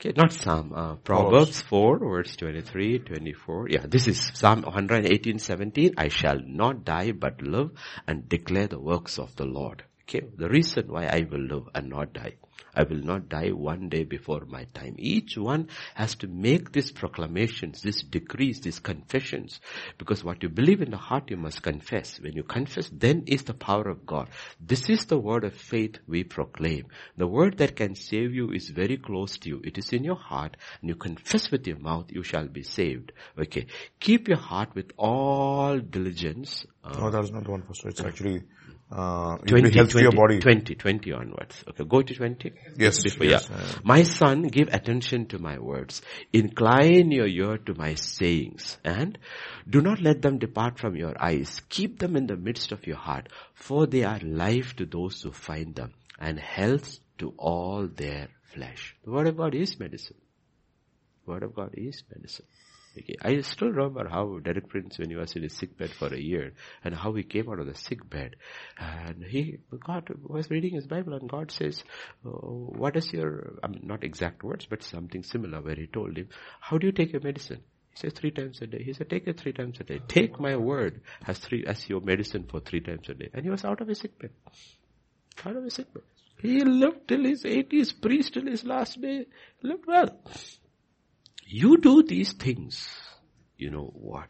[SPEAKER 1] Okay, not Psalm, uh, Proverbs 4 verse 23, 24. Yeah, this is Psalm 118, 17. I shall not die but live and declare the works of the Lord. Okay, the reason why I will live and not die. I will not die one day before my time. Each one has to make these proclamations, these decrees, these confessions. Because what you believe in the heart, you must confess. When you confess, then is the power of God. This is the word of faith we proclaim. The word that can save you is very close to you. It is in your heart and you confess with your mouth, you shall be saved. Okay. Keep your heart with all diligence.
[SPEAKER 2] Uh, no, that is not one, Pastor. It's actually uh,
[SPEAKER 1] 20, 20,
[SPEAKER 2] your body.
[SPEAKER 1] 20, 20 onwards. Okay, go to 20.
[SPEAKER 2] Yes,
[SPEAKER 1] Before,
[SPEAKER 2] yes.
[SPEAKER 1] Yeah. My son, give attention to my words. Incline your ear to my sayings and do not let them depart from your eyes. Keep them in the midst of your heart for they are life to those who find them and health to all their flesh. The word of God is medicine. The word of God is medicine. I still remember how Derek Prince, when he was in his sick bed for a year, and how he came out of the sick bed, and he, God was reading his Bible, and God says, oh, "What is your?" I mean, not exact words, but something similar, where He told him, "How do you take your medicine?" He says three times a day. He said, take it three times a day. Take my word as three as your medicine for three times a day. And he was out of his sick bed. Out of his sick bed. He lived till his 80s, priest till his last day, lived well. You do these things, you know what?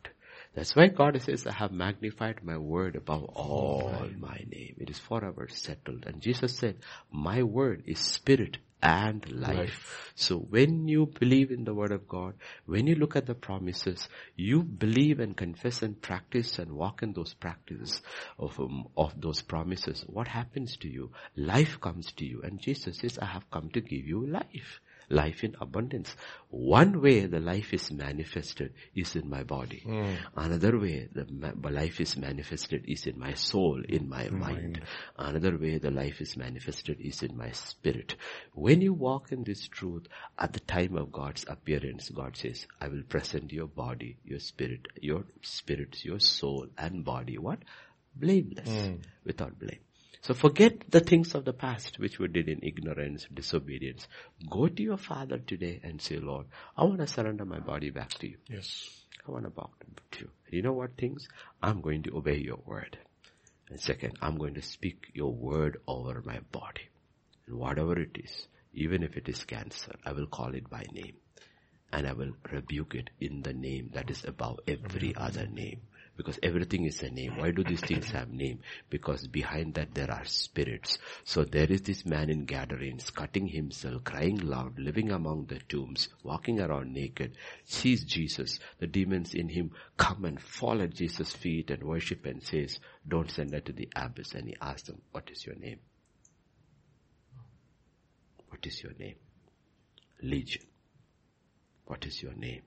[SPEAKER 1] That's why God says, I have magnified my word above all my name. It is forever settled. And Jesus said, my word is spirit and life. life. So when you believe in the word of God, when you look at the promises, you believe and confess and practice and walk in those practices of, um, of those promises. What happens to you? Life comes to you. And Jesus says, I have come to give you life life in abundance. One way the life is manifested is in my body. Mm. Another way the ma- life is manifested is in my soul, in my mind. mind. Another way the life is manifested is in my spirit. When you walk in this truth at the time of God's appearance, God says, I will present your body, your spirit, your spirit, your soul and body. What? Blameless. Mm. Without blame. So forget the things of the past which we did in ignorance, disobedience. Go to your father today and say, Lord, I want to surrender my body back to you.
[SPEAKER 2] Yes.
[SPEAKER 1] I want to back to you. You know what things? I'm going to obey your word. And second, I'm going to speak your word over my body. And whatever it is, even if it is cancer, I will call it by name. And I will rebuke it in the name that is above every other name. Because everything is a name. Why do these things have name? Because behind that there are spirits. So there is this man in Gadarenes cutting himself, crying loud, living among the tombs, walking around naked, sees Jesus. The demons in him come and fall at Jesus' feet and worship and says, don't send her to the abyss. And he asks them, what is your name? What is your name? Legion. What is your name?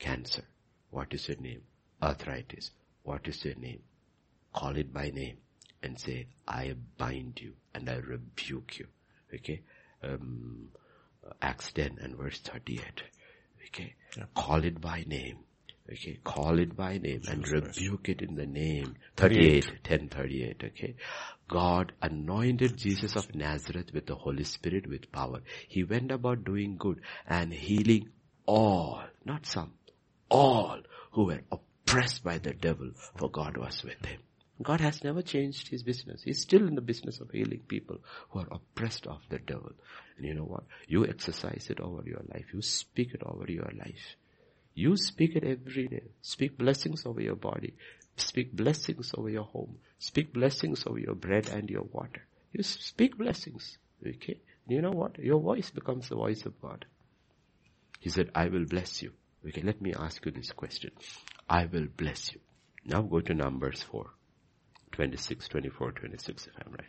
[SPEAKER 1] Cancer. What is your name? Arthritis. What is your name? Call it by name and say, I bind you and I rebuke you. Okay? Um, Acts 10 and verse 38. Okay? Yeah. Call it by name. Okay, call it by name and rebuke it in the name. 38, 10, 38, okay. God anointed Jesus of Nazareth with the Holy Spirit with power. He went about doing good and healing all, not some, all who were oppressed by the devil, for God was with him. God has never changed his business. He's still in the business of healing people who are oppressed of the devil. And you know what? You exercise it over your life. You speak it over your life. You speak it every day. Speak blessings over your body. Speak blessings over your home. Speak blessings over your bread and your water. You speak blessings. Okay? You know what? Your voice becomes the voice of God. He said, I will bless you. Okay, let me ask you this question. I will bless you. Now go to Numbers 4. 26, 24, 26 if I'm right.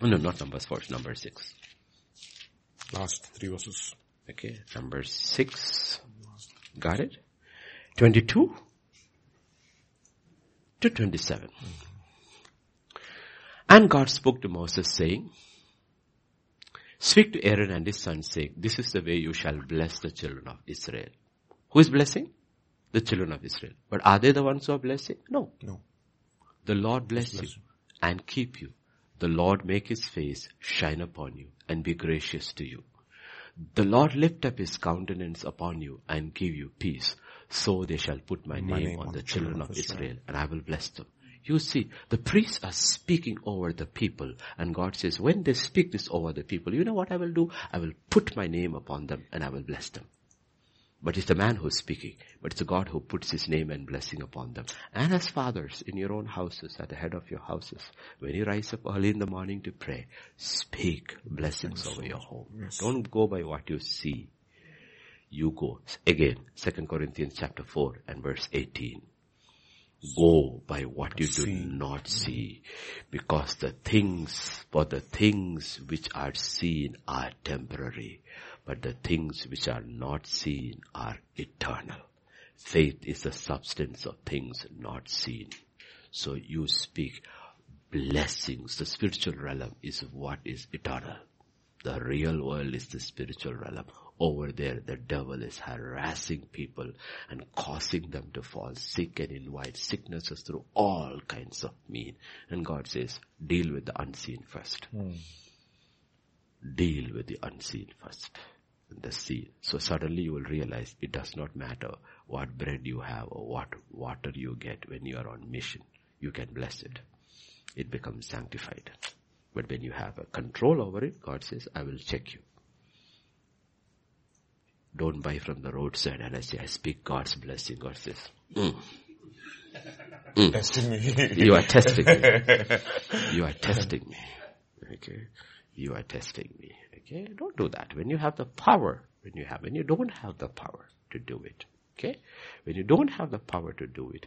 [SPEAKER 1] Oh, no, not Numbers 4, number 6.
[SPEAKER 2] Last three verses.
[SPEAKER 1] Okay, number 6. Got it? 22. to 27. And God spoke to Moses saying, Speak to Aaron and his sons saying, This is the way you shall bless the children of Israel. Who is blessing? The children of Israel. But are they the ones who are blessing? No.
[SPEAKER 2] No.
[SPEAKER 1] The Lord bless you and keep you. The Lord make his face shine upon you and be gracious to you. The Lord lift up his countenance upon you and give you peace. So they shall put my,
[SPEAKER 2] My
[SPEAKER 1] name,
[SPEAKER 2] name
[SPEAKER 1] on the children of Israel and I will bless them. You see, the priests are speaking over the people and God says, when they speak this over the people, you know what I will do? I will put my name upon them and I will bless them. But it's the man who's speaking, but it's the God who puts his name and blessing upon them. And as fathers in your own houses, at the head of your houses, when you rise up early in the morning to pray, speak blessings over your home. Don't go by what you see. You go. Again, 2 Corinthians chapter 4 and verse 18 go by what you do not see because the things for the things which are seen are temporary but the things which are not seen are eternal faith is the substance of things not seen so you speak blessings the spiritual realm is what is eternal the real world is the spiritual realm. Over there, the devil is harassing people and causing them to fall sick and invite sicknesses through all kinds of mean. And God says, deal with the unseen first. Hmm. Deal with the unseen first. The sea. So suddenly you will realize it does not matter what bread you have or what water you get when you are on mission. You can bless it. It becomes sanctified. But when you have a control over it, God says, I will check you. Don't buy from the roadside and I say, I speak God's blessing. God says, "Mm,
[SPEAKER 2] Testing me.
[SPEAKER 1] you are testing me. You are testing me. Okay. You are testing me. Okay. Don't do that. When you have the power, when you have, when you don't have the power to do it. Okay. When you don't have the power to do it,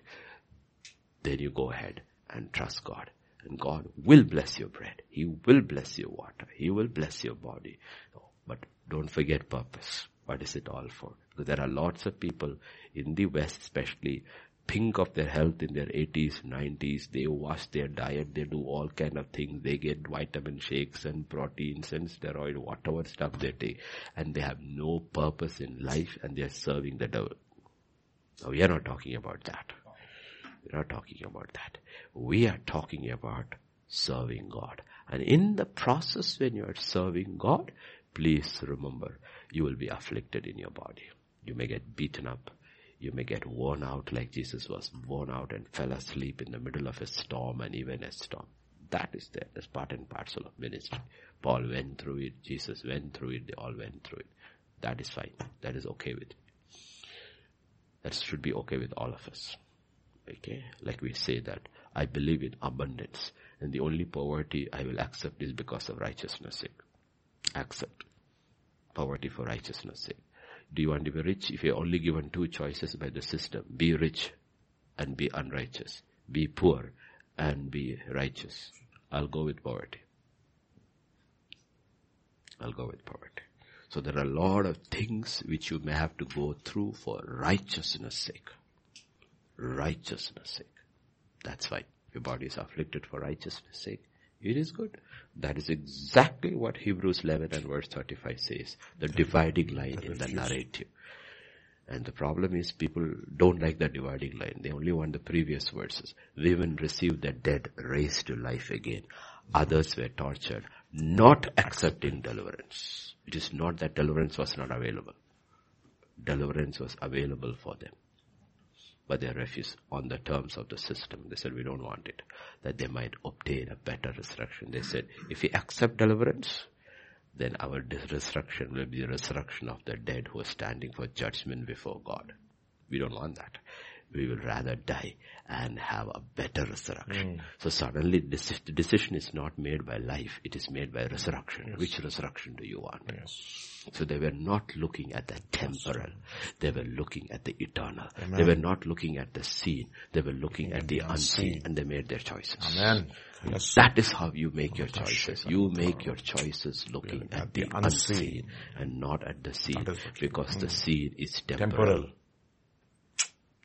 [SPEAKER 1] then you go ahead and trust God. And God will bless your bread. He will bless your water. He will bless your body. But don't forget purpose. What is it all for? Because there are lots of people in the West especially think of their health in their 80s, 90s. They watch their diet. They do all kind of things. They get vitamin shakes and proteins and steroid, whatever stuff they take. And they have no purpose in life and they are serving the devil. Now we are not talking about that. We're not talking about that. We are talking about serving God. And in the process when you are serving God, please remember, you will be afflicted in your body. You may get beaten up. You may get worn out like Jesus was worn out and fell asleep in the middle of a storm and even a storm. That is there. That's part and parcel of ministry. Paul went through it. Jesus went through it. They all went through it. That is fine. That is okay with me. That should be okay with all of us. Okay? Like we say that I believe in abundance and the only poverty I will accept is because of righteousness sake. Accept poverty for righteousness sake. Do you want to be rich? If you're only given two choices by the system, be rich and be unrighteous. Be poor and be righteous. I'll go with poverty. I'll go with poverty. So there are a lot of things which you may have to go through for righteousness sake. Righteousness sake. That's why your body is afflicted for righteousness sake. It is good. That is exactly what Hebrews 11 and verse 35 says. The dividing line in the narrative. And the problem is people don't like the dividing line. They only want the previous verses. Women received the dead raised to life again. Others were tortured, not accepting deliverance. It is not that deliverance was not available. Deliverance was available for them. But they refused on the terms of the system. They said, we don't want it. That they might obtain a better resurrection. They said, if we accept deliverance, then our resurrection will be the resurrection of the dead who are standing for judgment before God. We don't want that. We will rather die and have a better resurrection. So suddenly the decision is not made by life, it is made by resurrection. Which resurrection do you want? So they were not looking at the temporal. They were looking at the eternal. They were not looking at the seen. They were looking at the unseen and they made their choices.
[SPEAKER 2] Amen. Yes.
[SPEAKER 1] That is how you make your choices. You make your choices looking at the
[SPEAKER 2] unseen.
[SPEAKER 1] and not at the seen
[SPEAKER 2] That is what you-
[SPEAKER 1] because the seen is temporal.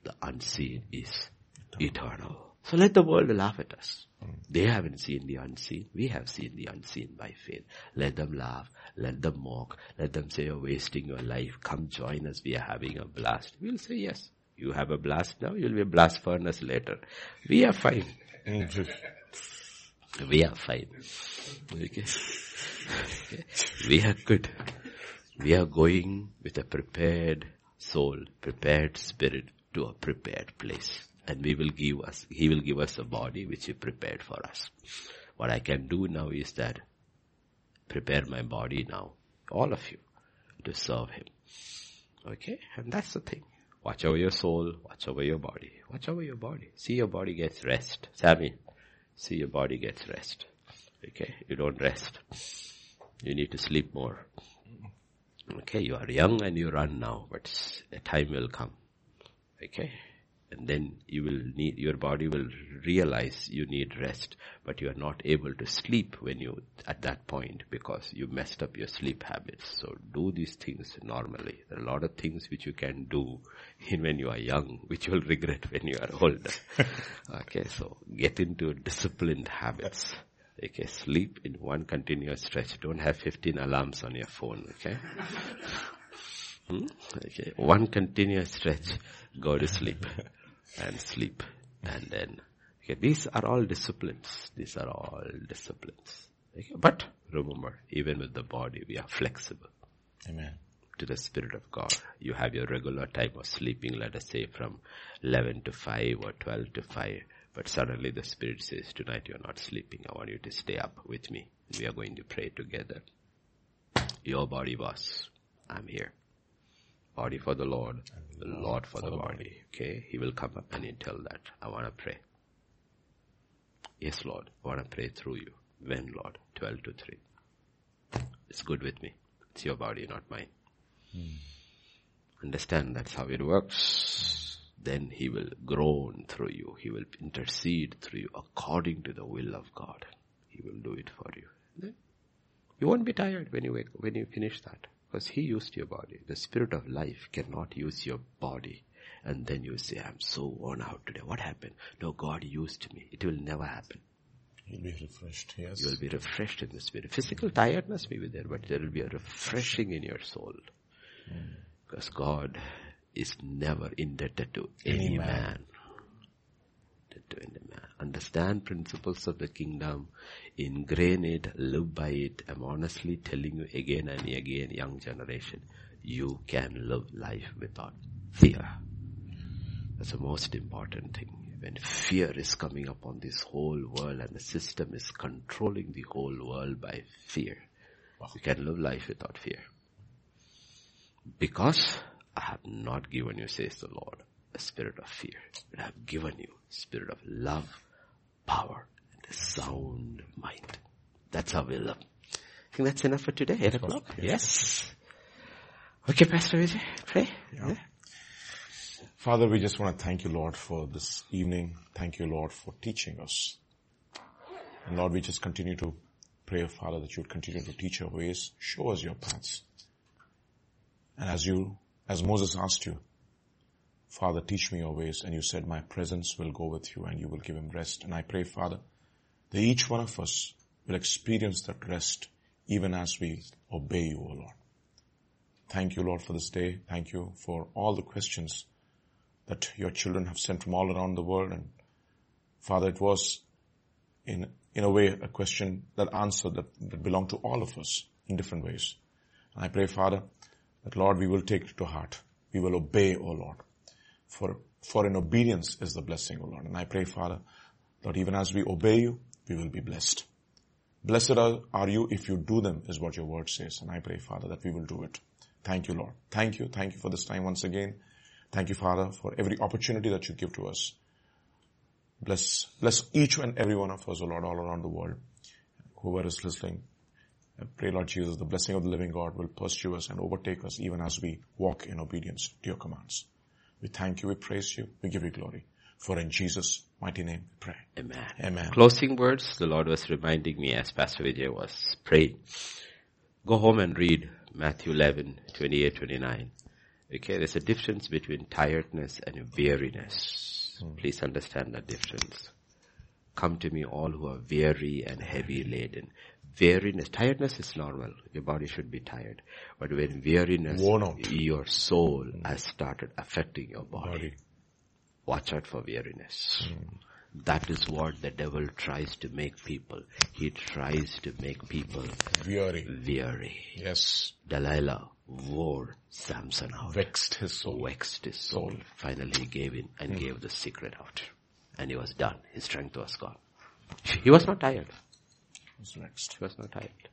[SPEAKER 1] The unseen is eternal. So let the world laugh at us. They haven't seen the unseen. We have seen the unseen by faith. Let them laugh. Let them mock. Let them say you're wasting your life. Come join us. We are having a blast. We'll say yes. You have a blast now. You'll be a blast furnace later. We are fine. we are fine. Okay. We are good. We are going with a prepared soul, prepared spirit to a prepared place and we will give us, He will give us a body which He prepared for us. What I can do now is that prepare my body now, all of you, to serve Him. Okay? And that's the thing. Watch over your soul, watch over your body. Watch over your body. See your body gets rest. Sammy, see your body gets rest. Okay? You don't rest. You need to sleep more. Okay, you are young and you run now, but a time will come. Okay? and then you will need, your body will realize you need rest, but you are not able to sleep when you, at that point, because you messed up your sleep habits. So do these things normally. There are a lot of things which you can do in when you are young, which you will regret when you are older. okay, so get into disciplined habits. Okay, sleep in one continuous stretch. Don't have 15 alarms on your phone, okay? hmm? Okay, one continuous stretch. Go to sleep and sleep. And then, okay, these are all disciplines. These are all disciplines. Okay? But remember, even with the body, we are flexible.
[SPEAKER 2] Amen.
[SPEAKER 1] To the Spirit of God. You have your regular time of sleeping, let us say from 11 to 5 or 12 to 5. But suddenly the Spirit says, tonight you're not sleeping. I want you to stay up with me. We are going to pray together. Your body boss. I'm here body for the Lord, the Lord for, for the, body. body. Okay, he will come up and He'll tell that. I want to pray. Yes, Lord, I want to pray through you. When, Lord? 12 to 3. It's good with me. It's your body, not mine. Hmm. Understand that's how it works. Then he will groan through you. He will intercede through you according to the will of God. He will do it for you. Then you won't be tired when you wake, when you finish that. Because he used your body. The spirit of life cannot use your body. And then you say, I'm so worn out today. What happened? No, God used me. It will never happen.
[SPEAKER 2] You'll be refreshed, yes.
[SPEAKER 1] You will be refreshed in the spirit. Physical tiredness may be there, but there will be a refreshing in your soul. Mm. Because God is never indebted to any, any man. man to any man. Understand principles of the kingdom, ingrain it, live by it. I'm honestly telling you again and again, young generation, you can live life without fear. That's the most important thing. When fear is coming upon this whole world and the system is controlling the whole world by fear, you can live life without fear. Because I have not given you, says the Lord, a spirit of fear, but I have given you spirit of love, power, and a sound mind. That's how we live. I think that's enough for today, 8 o'clock. Yes. Okay, Pastor Vijay, pray. Yeah. yeah.
[SPEAKER 2] Father, we just want to thank you, Lord, for this evening. Thank you, Lord, for teaching us. And Lord, we just continue to pray, Father, that you would continue to teach our ways, show us your paths. And as you, as Moses asked you, Father, teach me your ways. And you said, my presence will go with you and you will give him rest. And I pray, Father, that each one of us will experience that rest even as we obey you, O Lord. Thank you, Lord, for this day. Thank you for all the questions that your children have sent from all around the world. And Father, it was in, in a way a question that answered that, that belonged to all of us in different ways. And I pray, Father, that Lord, we will take it to heart. We will obey, O Lord. For, for in obedience is the blessing, O Lord. And I pray, Father, that even as we obey you, we will be blessed. Blessed are, you if you do them, is what your word says. And I pray, Father, that we will do it. Thank you, Lord. Thank you. Thank you for this time once again. Thank you, Father, for every opportunity that you give to us. Bless, bless each and every one of us, O Lord, all around the world. Whoever is listening, I pray, Lord Jesus, the blessing of the living God will pursue us and overtake us even as we walk in obedience to your commands. We thank you, we praise you, we give you glory. For in Jesus' mighty name we pray.
[SPEAKER 1] Amen.
[SPEAKER 2] Amen.
[SPEAKER 1] Closing words, the Lord was reminding me as Pastor Vijay was praying. Go home and read Matthew 11, 28, 29. Okay, there's a difference between tiredness and weariness. Hmm. Please understand the difference. Come to me all who are weary and heavy laden. Weariness, tiredness is normal. Your body should be tired. But when weariness,
[SPEAKER 2] Worn out.
[SPEAKER 1] your soul has started affecting your body.
[SPEAKER 2] Body.
[SPEAKER 1] Watch out for weariness. Hmm. That is what the devil tries to make people. He tries to make people
[SPEAKER 2] Weary.
[SPEAKER 1] weary.
[SPEAKER 2] Yes.
[SPEAKER 1] Delilah wore Samson out.
[SPEAKER 2] Vexed his soul.
[SPEAKER 1] Vexed his hmm. soul. Finally he gave in and hmm. gave the secret out. And he was done. His strength was gone. He was not tired.
[SPEAKER 2] What's next?
[SPEAKER 1] He was not tired.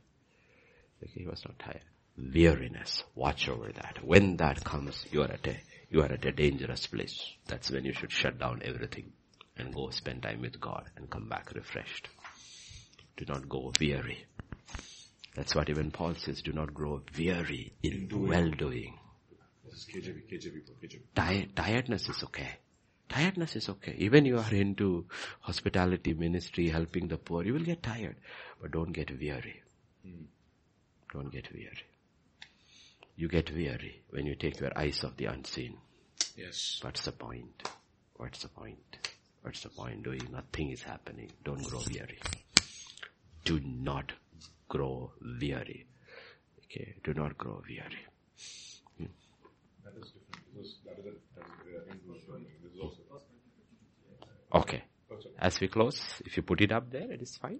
[SPEAKER 1] Okay, he was not tired. Weariness. Watch over that. When that comes, you are at a, you are at a dangerous place. That's when you should shut down everything and go spend time with God and come back refreshed. Do not go weary. That's what even Paul says, do not grow weary in well doing.
[SPEAKER 2] This is KJV, KJV, KJV.
[SPEAKER 1] Tired, tiredness is okay. Tiredness is okay. Even you are into hospitality ministry, helping the poor, you will get tired. But don't get weary. Hmm. Don't get weary. You get weary when you take your eyes off the unseen.
[SPEAKER 2] Yes.
[SPEAKER 1] What's the point? What's the point? What's the point doing? Nothing is happening. Don't grow weary. Do not grow weary. Okay, do not grow weary. Hmm.
[SPEAKER 2] That is different. Because that is, a, that is a, in verse 20. This is also.
[SPEAKER 1] Okay. As we close, if you put it up there, it is fine.